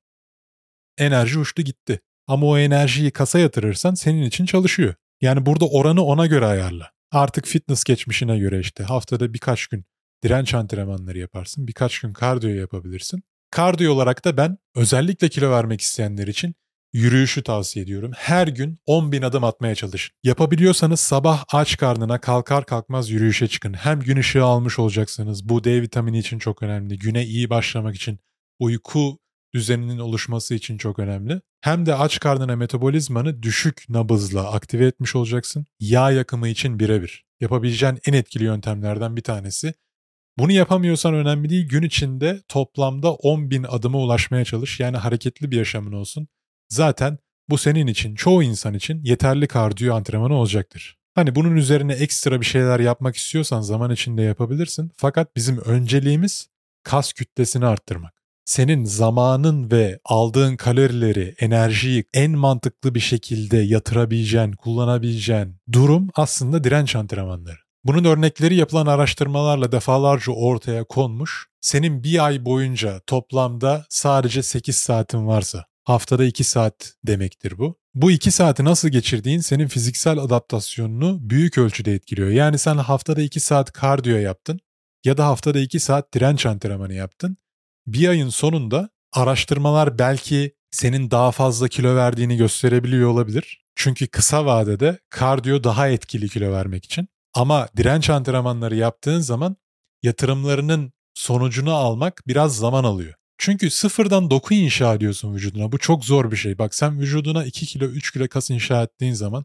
enerji uçtu gitti. Ama o enerjiyi kasa yatırırsan senin için çalışıyor. Yani burada oranı ona göre ayarla. Artık fitness geçmişine göre işte haftada birkaç gün direnç antrenmanları yaparsın, birkaç gün kardiyo yapabilirsin. Kardiyo olarak da ben özellikle kilo vermek isteyenler için yürüyüşü tavsiye ediyorum. Her gün 10 bin adım atmaya çalışın. Yapabiliyorsanız sabah aç karnına kalkar kalkmaz yürüyüşe çıkın. Hem gün ışığı almış olacaksınız. Bu D vitamini için çok önemli. Güne iyi başlamak için, uyku düzeninin oluşması için çok önemli. Hem de aç karnına metabolizmanı düşük nabızla aktive etmiş olacaksın. Yağ yakımı için birebir. Yapabileceğin en etkili yöntemlerden bir tanesi. Bunu yapamıyorsan önemli değil. Gün içinde toplamda 10 bin adıma ulaşmaya çalış. Yani hareketli bir yaşamın olsun. Zaten bu senin için, çoğu insan için yeterli kardiyo antrenmanı olacaktır. Hani bunun üzerine ekstra bir şeyler yapmak istiyorsan zaman içinde yapabilirsin. Fakat bizim önceliğimiz kas kütlesini arttırmak senin zamanın ve aldığın kalorileri, enerjiyi en mantıklı bir şekilde yatırabileceğin, kullanabileceğin durum aslında direnç antrenmanları. Bunun örnekleri yapılan araştırmalarla defalarca ortaya konmuş. Senin bir ay boyunca toplamda sadece 8 saatin varsa, haftada 2 saat demektir bu. Bu 2 saati nasıl geçirdiğin senin fiziksel adaptasyonunu büyük ölçüde etkiliyor. Yani sen haftada 2 saat kardiyo yaptın ya da haftada 2 saat direnç antrenmanı yaptın bir ayın sonunda araştırmalar belki senin daha fazla kilo verdiğini gösterebiliyor olabilir. Çünkü kısa vadede kardiyo daha etkili kilo vermek için. Ama direnç antrenmanları yaptığın zaman yatırımlarının sonucunu almak biraz zaman alıyor. Çünkü sıfırdan doku inşa ediyorsun vücuduna. Bu çok zor bir şey. Bak sen vücuduna 2 kilo 3 kilo kas inşa ettiğin zaman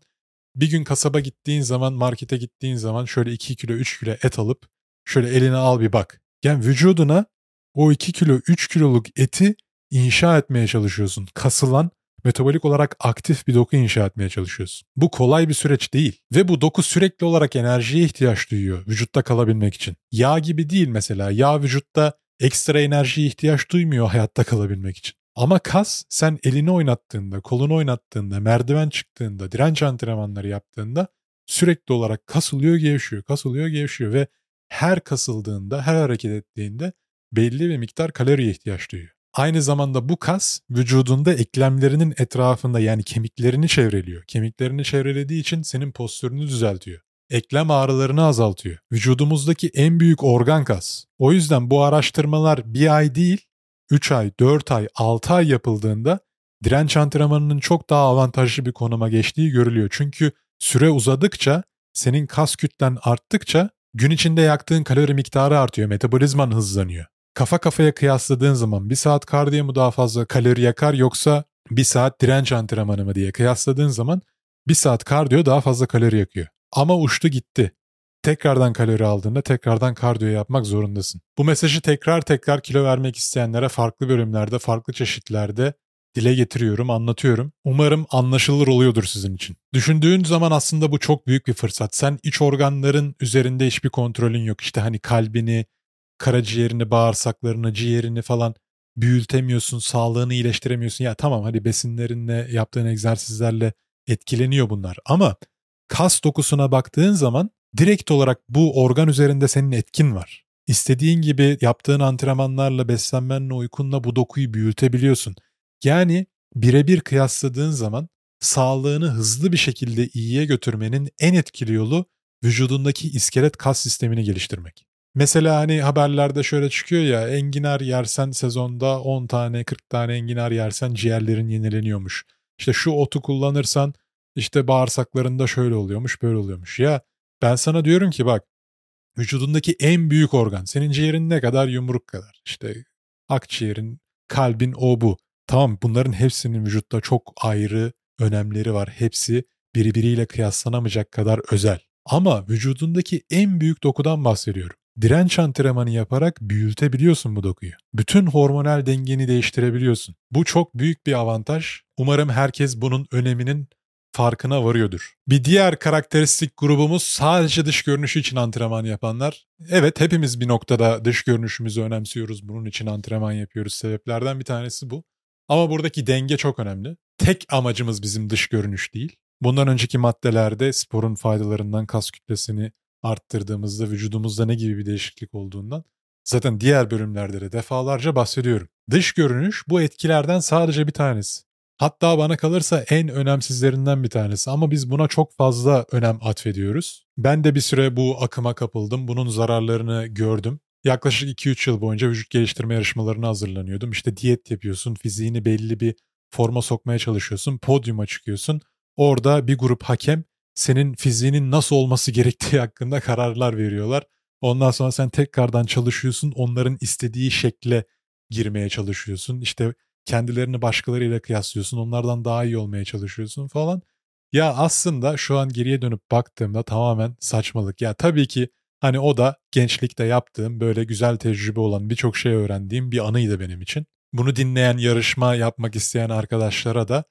bir gün kasaba gittiğin zaman markete gittiğin zaman şöyle 2 kilo 3 kilo et alıp şöyle eline al bir bak. Yani vücuduna o 2 kilo 3 kiloluk eti inşa etmeye çalışıyorsun. Kasılan metabolik olarak aktif bir doku inşa etmeye çalışıyorsun. Bu kolay bir süreç değil ve bu doku sürekli olarak enerjiye ihtiyaç duyuyor vücutta kalabilmek için. Yağ gibi değil mesela. Yağ vücutta ekstra enerjiye ihtiyaç duymuyor hayatta kalabilmek için. Ama kas sen elini oynattığında, kolunu oynattığında, merdiven çıktığında, direnç antrenmanları yaptığında sürekli olarak kasılıyor, gevşiyor, kasılıyor, gevşiyor ve her kasıldığında, her hareket ettiğinde belli bir miktar kaloriye ihtiyaç duyuyor. Aynı zamanda bu kas vücudunda eklemlerinin etrafında yani kemiklerini çevreliyor. Kemiklerini çevrelediği için senin postürünü düzeltiyor. Eklem ağrılarını azaltıyor. Vücudumuzdaki en büyük organ kas. O yüzden bu araştırmalar bir ay değil, 3 ay, 4 ay, 6 ay yapıldığında direnç antrenmanının çok daha avantajlı bir konuma geçtiği görülüyor. Çünkü süre uzadıkça senin kas kütlen arttıkça gün içinde yaktığın kalori miktarı artıyor, metabolizman hızlanıyor kafa kafaya kıyasladığın zaman bir saat kardiyo mu daha fazla kalori yakar yoksa bir saat direnç antrenmanı mı diye kıyasladığın zaman bir saat kardiyo daha fazla kalori yakıyor. Ama uçtu gitti. tekrardan kalori aldığında tekrardan kardiyo yapmak zorundasın. Bu mesajı tekrar tekrar kilo vermek isteyenlere farklı bölümlerde, farklı çeşitlerde dile getiriyorum, anlatıyorum. Umarım anlaşılır oluyordur sizin için. Düşündüğün zaman aslında bu çok büyük bir fırsat. Sen iç organların üzerinde hiçbir kontrolün yok. İşte hani kalbini, karaciğerini, bağırsaklarını, ciğerini falan büyültemiyorsun, sağlığını iyileştiremiyorsun. Ya tamam hadi besinlerinle, yaptığın egzersizlerle etkileniyor bunlar. Ama kas dokusuna baktığın zaman direkt olarak bu organ üzerinde senin etkin var. İstediğin gibi yaptığın antrenmanlarla, beslenmenle, uykunla bu dokuyu büyütebiliyorsun. Yani birebir kıyasladığın zaman sağlığını hızlı bir şekilde iyiye götürmenin en etkili yolu vücudundaki iskelet kas sistemini geliştirmek. Mesela hani haberlerde şöyle çıkıyor ya enginar yersen sezonda 10 tane 40 tane enginar yersen ciğerlerin yenileniyormuş. İşte şu otu kullanırsan işte bağırsaklarında şöyle oluyormuş böyle oluyormuş. Ya ben sana diyorum ki bak vücudundaki en büyük organ senin ciğerin ne kadar yumruk kadar. İşte akciğerin, kalbin o bu. Tamam bunların hepsinin vücutta çok ayrı önemleri var. Hepsi birbiriyle kıyaslanamayacak kadar özel. Ama vücudundaki en büyük dokudan bahsediyorum. Direnç antrenmanı yaparak büyütebiliyorsun bu dokuyu. Bütün hormonal dengeni değiştirebiliyorsun. Bu çok büyük bir avantaj. Umarım herkes bunun öneminin farkına varıyordur. Bir diğer karakteristik grubumuz sadece dış görünüşü için antrenman yapanlar. Evet hepimiz bir noktada dış görünüşümüzü önemsiyoruz. Bunun için antrenman yapıyoruz. Sebeplerden bir tanesi bu. Ama buradaki denge çok önemli. Tek amacımız bizim dış görünüş değil. Bundan önceki maddelerde sporun faydalarından kas kütlesini arttırdığımızda vücudumuzda ne gibi bir değişiklik olduğundan zaten diğer bölümlerde de defalarca bahsediyorum. Dış görünüş bu etkilerden sadece bir tanesi. Hatta bana kalırsa en önemsizlerinden bir tanesi ama biz buna çok fazla önem atfediyoruz. Ben de bir süre bu akıma kapıldım. Bunun zararlarını gördüm. Yaklaşık 2-3 yıl boyunca vücut geliştirme yarışmalarına hazırlanıyordum. İşte diyet yapıyorsun, fiziğini belli bir forma sokmaya çalışıyorsun, podyuma çıkıyorsun. Orada bir grup hakem senin fiziğinin nasıl olması gerektiği hakkında kararlar veriyorlar. Ondan sonra sen tekrardan çalışıyorsun, onların istediği şekle girmeye çalışıyorsun. İşte kendilerini başkalarıyla kıyaslıyorsun, onlardan daha iyi olmaya çalışıyorsun falan. Ya aslında şu an geriye dönüp baktığımda tamamen saçmalık. Ya tabii ki hani o da gençlikte yaptığım böyle güzel tecrübe olan birçok şey öğrendiğim bir anıydı benim için. Bunu dinleyen, yarışma yapmak isteyen arkadaşlara da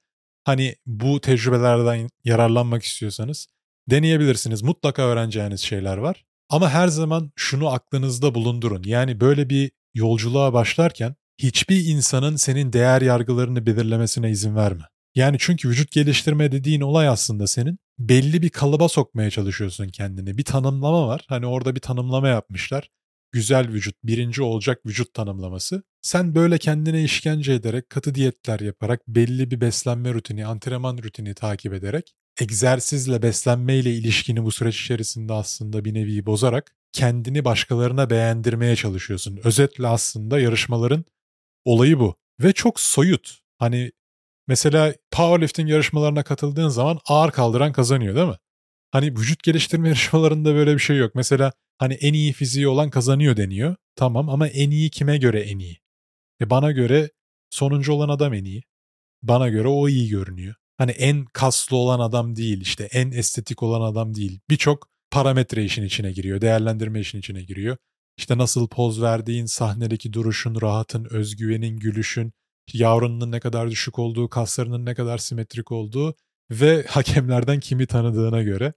hani bu tecrübelerden yararlanmak istiyorsanız deneyebilirsiniz. Mutlaka öğreneceğiniz şeyler var. Ama her zaman şunu aklınızda bulundurun. Yani böyle bir yolculuğa başlarken hiçbir insanın senin değer yargılarını belirlemesine izin verme. Yani çünkü vücut geliştirme dediğin olay aslında senin belli bir kalıba sokmaya çalışıyorsun kendini. Bir tanımlama var. Hani orada bir tanımlama yapmışlar. Güzel vücut, birinci olacak vücut tanımlaması. Sen böyle kendine işkence ederek, katı diyetler yaparak, belli bir beslenme rutini, antrenman rutini takip ederek, egzersizle, beslenmeyle ilişkini bu süreç içerisinde aslında bir nevi bozarak kendini başkalarına beğendirmeye çalışıyorsun. Özetle aslında yarışmaların olayı bu. Ve çok soyut. Hani mesela powerlifting yarışmalarına katıldığın zaman ağır kaldıran kazanıyor değil mi? Hani vücut geliştirme yarışmalarında böyle bir şey yok. Mesela hani en iyi fiziği olan kazanıyor deniyor. Tamam ama en iyi kime göre en iyi? E bana göre sonuncu olan adam en iyi. Bana göre o iyi görünüyor. Hani en kaslı olan adam değil işte en estetik olan adam değil. Birçok parametre işin içine giriyor. Değerlendirme işin içine giriyor. İşte nasıl poz verdiğin, sahnedeki duruşun, rahatın, özgüvenin, gülüşün, yavrunun ne kadar düşük olduğu, kaslarının ne kadar simetrik olduğu ve hakemlerden kimi tanıdığına göre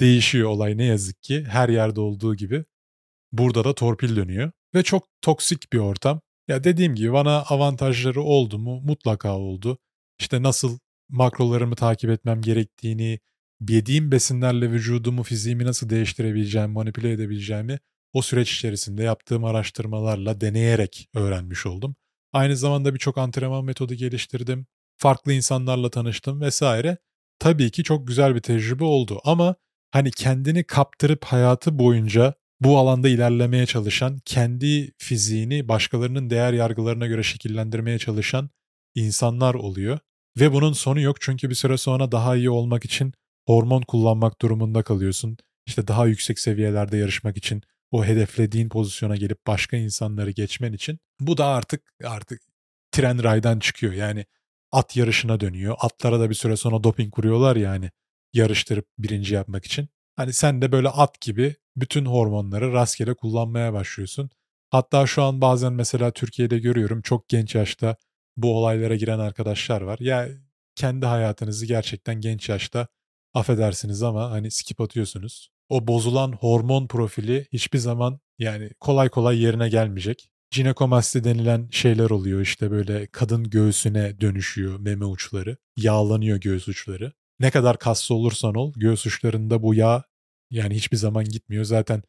değişiyor olay ne yazık ki her yerde olduğu gibi. Burada da torpil dönüyor ve çok toksik bir ortam. Ya dediğim gibi bana avantajları oldu mu? Mutlaka oldu. İşte nasıl makrolarımı takip etmem gerektiğini, yediğim besinlerle vücudumu, fiziğimi nasıl değiştirebileceğimi, manipüle edebileceğimi o süreç içerisinde yaptığım araştırmalarla deneyerek öğrenmiş oldum. Aynı zamanda birçok antrenman metodu geliştirdim. Farklı insanlarla tanıştım vesaire. Tabii ki çok güzel bir tecrübe oldu ama hani kendini kaptırıp hayatı boyunca bu alanda ilerlemeye çalışan, kendi fiziğini başkalarının değer yargılarına göre şekillendirmeye çalışan insanlar oluyor. Ve bunun sonu yok çünkü bir süre sonra daha iyi olmak için hormon kullanmak durumunda kalıyorsun. İşte daha yüksek seviyelerde yarışmak için o hedeflediğin pozisyona gelip başka insanları geçmen için bu da artık artık tren raydan çıkıyor. Yani at yarışına dönüyor. Atlara da bir süre sonra doping kuruyorlar yani yarıştırıp birinci yapmak için. Hani sen de böyle at gibi bütün hormonları rastgele kullanmaya başlıyorsun. Hatta şu an bazen mesela Türkiye'de görüyorum çok genç yaşta bu olaylara giren arkadaşlar var. Ya kendi hayatınızı gerçekten genç yaşta affedersiniz ama hani skip atıyorsunuz. O bozulan hormon profili hiçbir zaman yani kolay kolay yerine gelmeyecek. Jinekomasti denilen şeyler oluyor işte böyle kadın göğsüne dönüşüyor meme uçları. Yağlanıyor göğüs uçları. Ne kadar kaslı olursan ol göğüs uçlarında bu yağ yani hiçbir zaman gitmiyor. Zaten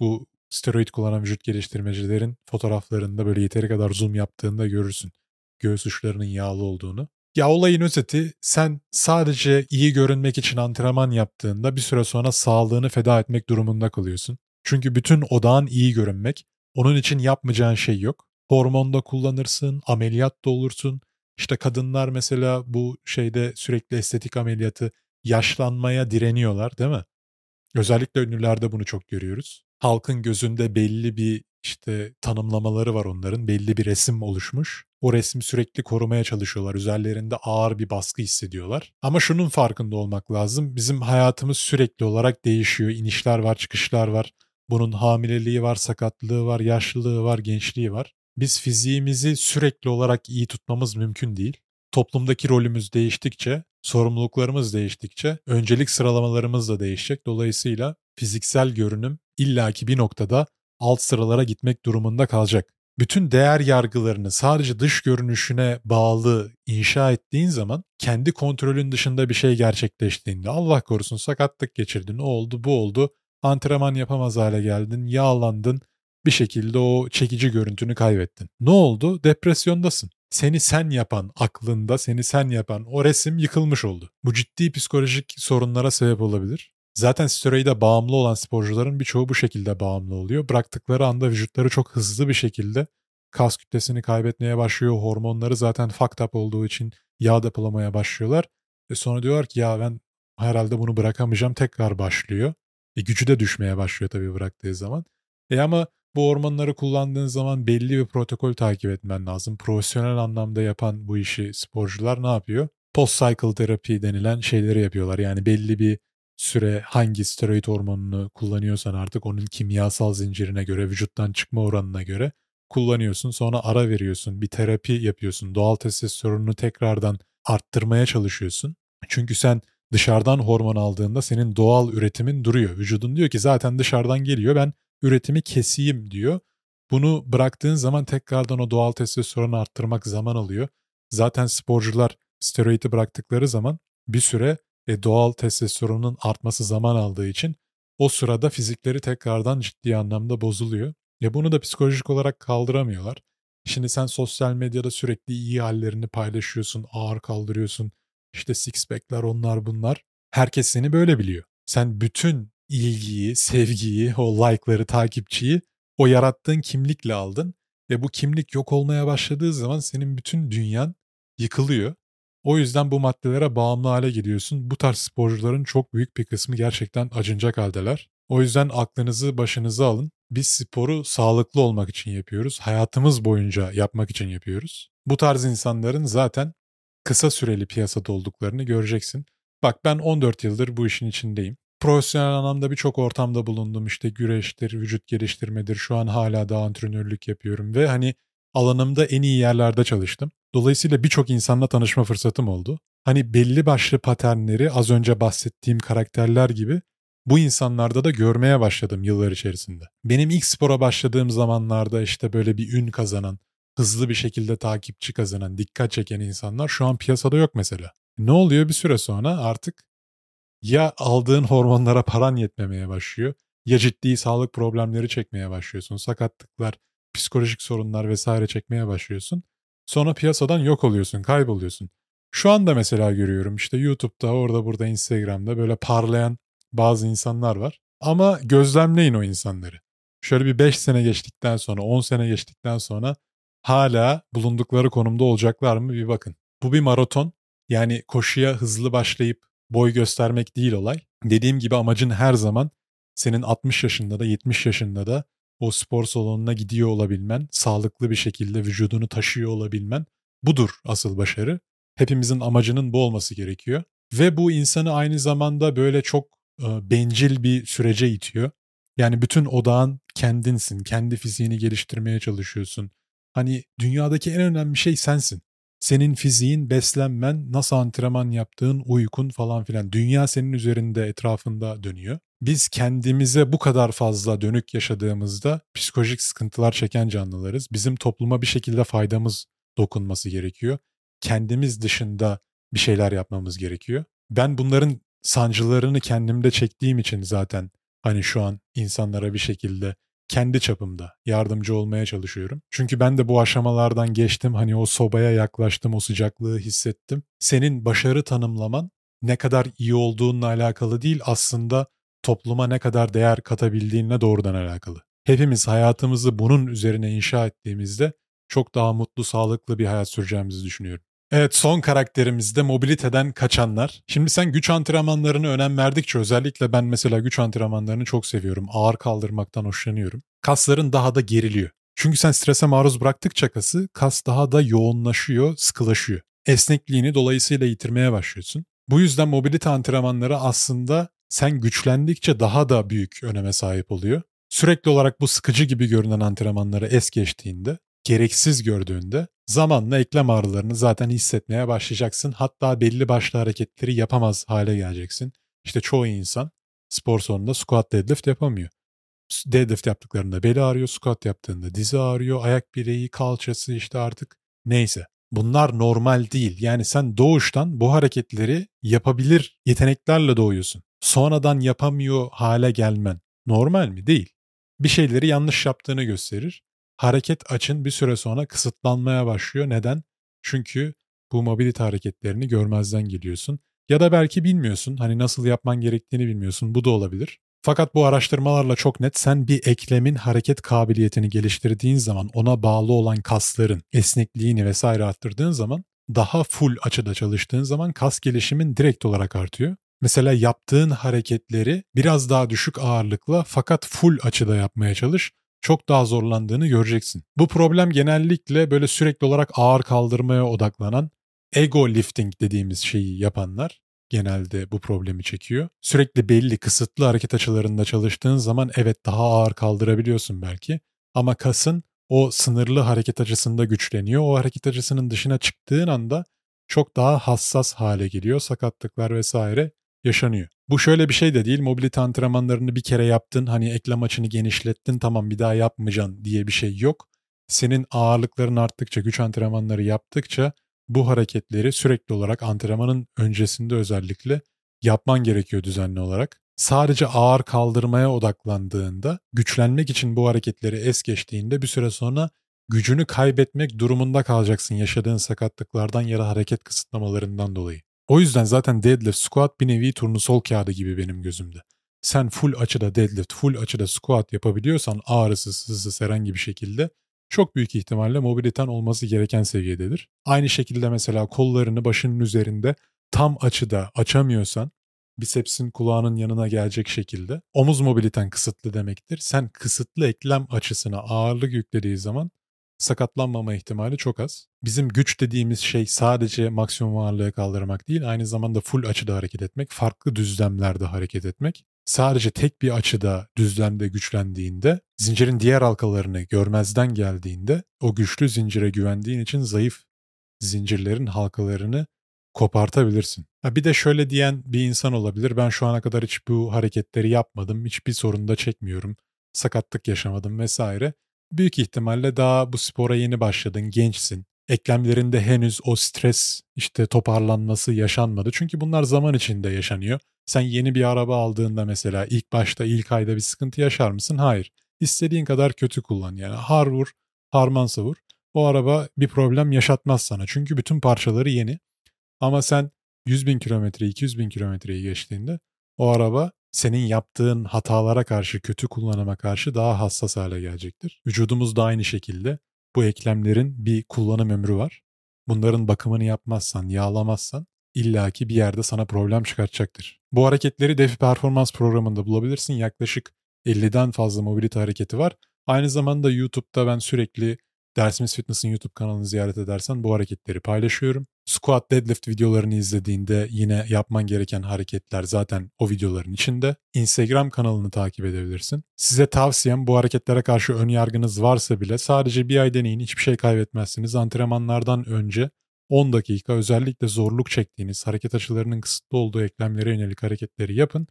bu steroid kullanan vücut geliştirmecilerin fotoğraflarında böyle yeteri kadar zoom yaptığında görürsün göğüs uçlarının yağlı olduğunu. Ya olayın özeti sen sadece iyi görünmek için antrenman yaptığında bir süre sonra sağlığını feda etmek durumunda kalıyorsun. Çünkü bütün odağın iyi görünmek. Onun için yapmayacağın şey yok. Hormon da kullanırsın, ameliyat da olursun. İşte kadınlar mesela bu şeyde sürekli estetik ameliyatı yaşlanmaya direniyorlar değil mi? Özellikle ünlülerde bunu çok görüyoruz. Halkın gözünde belli bir işte tanımlamaları var onların. Belli bir resim oluşmuş. O resmi sürekli korumaya çalışıyorlar. Üzerlerinde ağır bir baskı hissediyorlar. Ama şunun farkında olmak lazım. Bizim hayatımız sürekli olarak değişiyor. İnişler var, çıkışlar var. Bunun hamileliği var, sakatlığı var, yaşlılığı var, gençliği var. Biz fiziğimizi sürekli olarak iyi tutmamız mümkün değil. Toplumdaki rolümüz değiştikçe, sorumluluklarımız değiştikçe öncelik sıralamalarımız da değişecek. Dolayısıyla fiziksel görünüm illaki bir noktada alt sıralara gitmek durumunda kalacak. Bütün değer yargılarını sadece dış görünüşüne bağlı inşa ettiğin zaman kendi kontrolün dışında bir şey gerçekleştiğinde Allah korusun sakatlık geçirdin, o oldu, bu oldu, antrenman yapamaz hale geldin, yağlandın, bir şekilde o çekici görüntünü kaybettin. Ne oldu? Depresyondasın. Seni sen yapan aklında, seni sen yapan o resim yıkılmış oldu. Bu ciddi psikolojik sorunlara sebep olabilir. Zaten steroide bağımlı olan sporcuların birçoğu bu şekilde bağımlı oluyor. Bıraktıkları anda vücutları çok hızlı bir şekilde kas kütlesini kaybetmeye başlıyor. Hormonları zaten fucked up olduğu için yağ depolamaya başlıyorlar. Ve sonra diyorlar ki ya ben herhalde bunu bırakamayacağım tekrar başlıyor. E gücü de düşmeye başlıyor tabii bıraktığı zaman. E ama bu hormonları kullandığın zaman belli bir protokol takip etmen lazım. Profesyonel anlamda yapan bu işi sporcular ne yapıyor? Post cycle terapi denilen şeyleri yapıyorlar. Yani belli bir süre hangi steroid hormonunu kullanıyorsan artık onun kimyasal zincirine göre, vücuttan çıkma oranına göre kullanıyorsun. Sonra ara veriyorsun, bir terapi yapıyorsun. Doğal testosteronunu tekrardan arttırmaya çalışıyorsun. Çünkü sen dışarıdan hormon aldığında senin doğal üretimin duruyor. Vücudun diyor ki zaten dışarıdan geliyor ben üretimi keseyim diyor. Bunu bıraktığın zaman tekrardan o doğal testosteronu arttırmak zaman alıyor. Zaten sporcular steroidi bıraktıkları zaman bir süre e, doğal testosteronun artması zaman aldığı için o sırada fizikleri tekrardan ciddi anlamda bozuluyor. Ya bunu da psikolojik olarak kaldıramıyorlar. Şimdi sen sosyal medyada sürekli iyi hallerini paylaşıyorsun, ağır kaldırıyorsun. İşte six pack'ler onlar bunlar. Herkes seni böyle biliyor. Sen bütün ilgiyi, sevgiyi, o like'ları, takipçiyi o yarattığın kimlikle aldın. Ve bu kimlik yok olmaya başladığı zaman senin bütün dünyan yıkılıyor. O yüzden bu maddelere bağımlı hale geliyorsun. Bu tarz sporcuların çok büyük bir kısmı gerçekten acınacak haldeler. O yüzden aklınızı başınıza alın. Biz sporu sağlıklı olmak için yapıyoruz. Hayatımız boyunca yapmak için yapıyoruz. Bu tarz insanların zaten kısa süreli piyasada olduklarını göreceksin. Bak ben 14 yıldır bu işin içindeyim. Profesyonel anlamda birçok ortamda bulundum. İşte güreştir, vücut geliştirmedir. Şu an hala da antrenörlük yapıyorum ve hani alanımda en iyi yerlerde çalıştım. Dolayısıyla birçok insanla tanışma fırsatım oldu. Hani belli başlı paternleri az önce bahsettiğim karakterler gibi bu insanlarda da görmeye başladım yıllar içerisinde. Benim ilk spora başladığım zamanlarda işte böyle bir ün kazanan, hızlı bir şekilde takipçi kazanan, dikkat çeken insanlar şu an piyasada yok mesela. Ne oluyor bir süre sonra artık ya aldığın hormonlara paran yetmemeye başlıyor ya ciddi sağlık problemleri çekmeye başlıyorsun. Sakatlıklar, psikolojik sorunlar vesaire çekmeye başlıyorsun. Sonra piyasadan yok oluyorsun, kayboluyorsun. Şu anda mesela görüyorum işte YouTube'da, orada burada Instagram'da böyle parlayan bazı insanlar var. Ama gözlemleyin o insanları. Şöyle bir 5 sene geçtikten sonra, 10 sene geçtikten sonra hala bulundukları konumda olacaklar mı bir bakın. Bu bir maraton. Yani koşuya hızlı başlayıp boy göstermek değil olay. Dediğim gibi amacın her zaman senin 60 yaşında da 70 yaşında da o spor salonuna gidiyor olabilmen, sağlıklı bir şekilde vücudunu taşıyor olabilmen budur asıl başarı. Hepimizin amacının bu olması gerekiyor. Ve bu insanı aynı zamanda böyle çok e, bencil bir sürece itiyor. Yani bütün odağın kendinsin. Kendi fiziğini geliştirmeye çalışıyorsun. Hani dünyadaki en önemli şey sensin. Senin fiziğin, beslenmen, nasıl antrenman yaptığın, uykun falan filan. Dünya senin üzerinde, etrafında dönüyor. Biz kendimize bu kadar fazla dönük yaşadığımızda psikolojik sıkıntılar çeken canlılarız. Bizim topluma bir şekilde faydamız dokunması gerekiyor. Kendimiz dışında bir şeyler yapmamız gerekiyor. Ben bunların sancılarını kendimde çektiğim için zaten hani şu an insanlara bir şekilde kendi çapımda yardımcı olmaya çalışıyorum. Çünkü ben de bu aşamalardan geçtim. Hani o sobaya yaklaştım, o sıcaklığı hissettim. Senin başarı tanımlaman ne kadar iyi olduğunla alakalı değil aslında topluma ne kadar değer katabildiğinle doğrudan alakalı. Hepimiz hayatımızı bunun üzerine inşa ettiğimizde çok daha mutlu, sağlıklı bir hayat süreceğimizi düşünüyorum. Evet son karakterimizde mobiliteden kaçanlar. Şimdi sen güç antrenmanlarını önem verdikçe özellikle ben mesela güç antrenmanlarını çok seviyorum. Ağır kaldırmaktan hoşlanıyorum. Kasların daha da geriliyor. Çünkü sen strese maruz bıraktıkça kası kas daha da yoğunlaşıyor, sıkılaşıyor. Esnekliğini dolayısıyla yitirmeye başlıyorsun. Bu yüzden mobilite antrenmanları aslında sen güçlendikçe daha da büyük öneme sahip oluyor. Sürekli olarak bu sıkıcı gibi görünen antrenmanları es geçtiğinde gereksiz gördüğünde zamanla eklem ağrılarını zaten hissetmeye başlayacaksın. Hatta belli başlı hareketleri yapamaz hale geleceksin. İşte çoğu insan spor sonunda squat deadlift yapamıyor. Deadlift yaptıklarında beli ağrıyor, squat yaptığında dizi ağrıyor, ayak bileği, kalçası işte artık neyse. Bunlar normal değil. Yani sen doğuştan bu hareketleri yapabilir yeteneklerle doğuyorsun. Sonradan yapamıyor hale gelmen normal mi? Değil. Bir şeyleri yanlış yaptığını gösterir hareket açın bir süre sonra kısıtlanmaya başlıyor. Neden? Çünkü bu mobilite hareketlerini görmezden geliyorsun. Ya da belki bilmiyorsun. Hani nasıl yapman gerektiğini bilmiyorsun. Bu da olabilir. Fakat bu araştırmalarla çok net sen bir eklemin hareket kabiliyetini geliştirdiğin zaman ona bağlı olan kasların esnekliğini vesaire arttırdığın zaman daha full açıda çalıştığın zaman kas gelişimin direkt olarak artıyor. Mesela yaptığın hareketleri biraz daha düşük ağırlıkla fakat full açıda yapmaya çalış çok daha zorlandığını göreceksin. Bu problem genellikle böyle sürekli olarak ağır kaldırmaya odaklanan ego lifting dediğimiz şeyi yapanlar genelde bu problemi çekiyor. Sürekli belli kısıtlı hareket açılarında çalıştığın zaman evet daha ağır kaldırabiliyorsun belki ama kasın o sınırlı hareket açısında güçleniyor. O hareket açısının dışına çıktığın anda çok daha hassas hale geliyor. Sakatlıklar vesaire yaşanıyor. Bu şöyle bir şey de değil. Mobilite antrenmanlarını bir kere yaptın. Hani eklem açını genişlettin. Tamam bir daha yapmayacaksın diye bir şey yok. Senin ağırlıkların arttıkça, güç antrenmanları yaptıkça bu hareketleri sürekli olarak antrenmanın öncesinde özellikle yapman gerekiyor düzenli olarak. Sadece ağır kaldırmaya odaklandığında, güçlenmek için bu hareketleri es geçtiğinde bir süre sonra gücünü kaybetmek durumunda kalacaksın yaşadığın sakatlıklardan ya da hareket kısıtlamalarından dolayı. O yüzden zaten deadlift, squat bir nevi turnusol kağıdı gibi benim gözümde. Sen full açıda deadlift, full açıda squat yapabiliyorsan ağrısız, sızsız herhangi bir şekilde çok büyük ihtimalle mobiliten olması gereken seviyededir. Aynı şekilde mesela kollarını başının üzerinde tam açıda açamıyorsan bisepsin kulağının yanına gelecek şekilde omuz mobiliten kısıtlı demektir. Sen kısıtlı eklem açısına ağırlık yüklediği zaman sakatlanmama ihtimali çok az. Bizim güç dediğimiz şey sadece maksimum ağırlığı kaldırmak değil, aynı zamanda full açıda hareket etmek, farklı düzlemlerde hareket etmek. Sadece tek bir açıda düzlemde güçlendiğinde, zincirin diğer halkalarını görmezden geldiğinde, o güçlü zincire güvendiğin için zayıf zincirlerin halkalarını kopartabilirsin. Ha bir de şöyle diyen bir insan olabilir. Ben şu ana kadar hiç bu hareketleri yapmadım. Hiçbir sorun da çekmiyorum. Sakatlık yaşamadım vesaire. Büyük ihtimalle daha bu spora yeni başladın, gençsin. Eklemlerinde henüz o stres işte toparlanması yaşanmadı. Çünkü bunlar zaman içinde yaşanıyor. Sen yeni bir araba aldığında mesela ilk başta ilk ayda bir sıkıntı yaşar mısın? Hayır. İstediğin kadar kötü kullan yani har vur, harman savur. O araba bir problem yaşatmaz sana. Çünkü bütün parçaları yeni. Ama sen 100 bin kilometre, 200 bin kilometreyi geçtiğinde o araba senin yaptığın hatalara karşı, kötü kullanıma karşı daha hassas hale gelecektir. Vücudumuz da aynı şekilde bu eklemlerin bir kullanım ömrü var. Bunların bakımını yapmazsan, yağlamazsan illaki bir yerde sana problem çıkartacaktır. Bu hareketleri Defi Performans programında bulabilirsin. Yaklaşık 50'den fazla mobilite hareketi var. Aynı zamanda YouTube'da ben sürekli Dersimiz Fitness'ın YouTube kanalını ziyaret edersen bu hareketleri paylaşıyorum. Squat deadlift videolarını izlediğinde yine yapman gereken hareketler zaten o videoların içinde. Instagram kanalını takip edebilirsin. Size tavsiyem bu hareketlere karşı ön yargınız varsa bile sadece bir ay deneyin hiçbir şey kaybetmezsiniz. Antrenmanlardan önce 10 dakika özellikle zorluk çektiğiniz hareket açılarının kısıtlı olduğu eklemlere yönelik hareketleri yapın.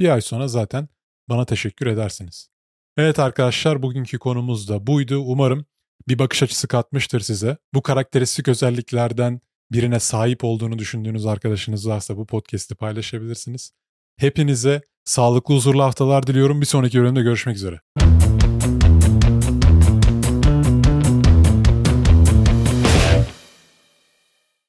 Bir ay sonra zaten bana teşekkür edersiniz. Evet arkadaşlar bugünkü konumuz da buydu. Umarım bir bakış açısı katmıştır size. Bu karakteristik özelliklerden birine sahip olduğunu düşündüğünüz arkadaşınız varsa bu podcast'i paylaşabilirsiniz. Hepinize sağlıklı huzurlu haftalar diliyorum. Bir sonraki bölümde görüşmek üzere.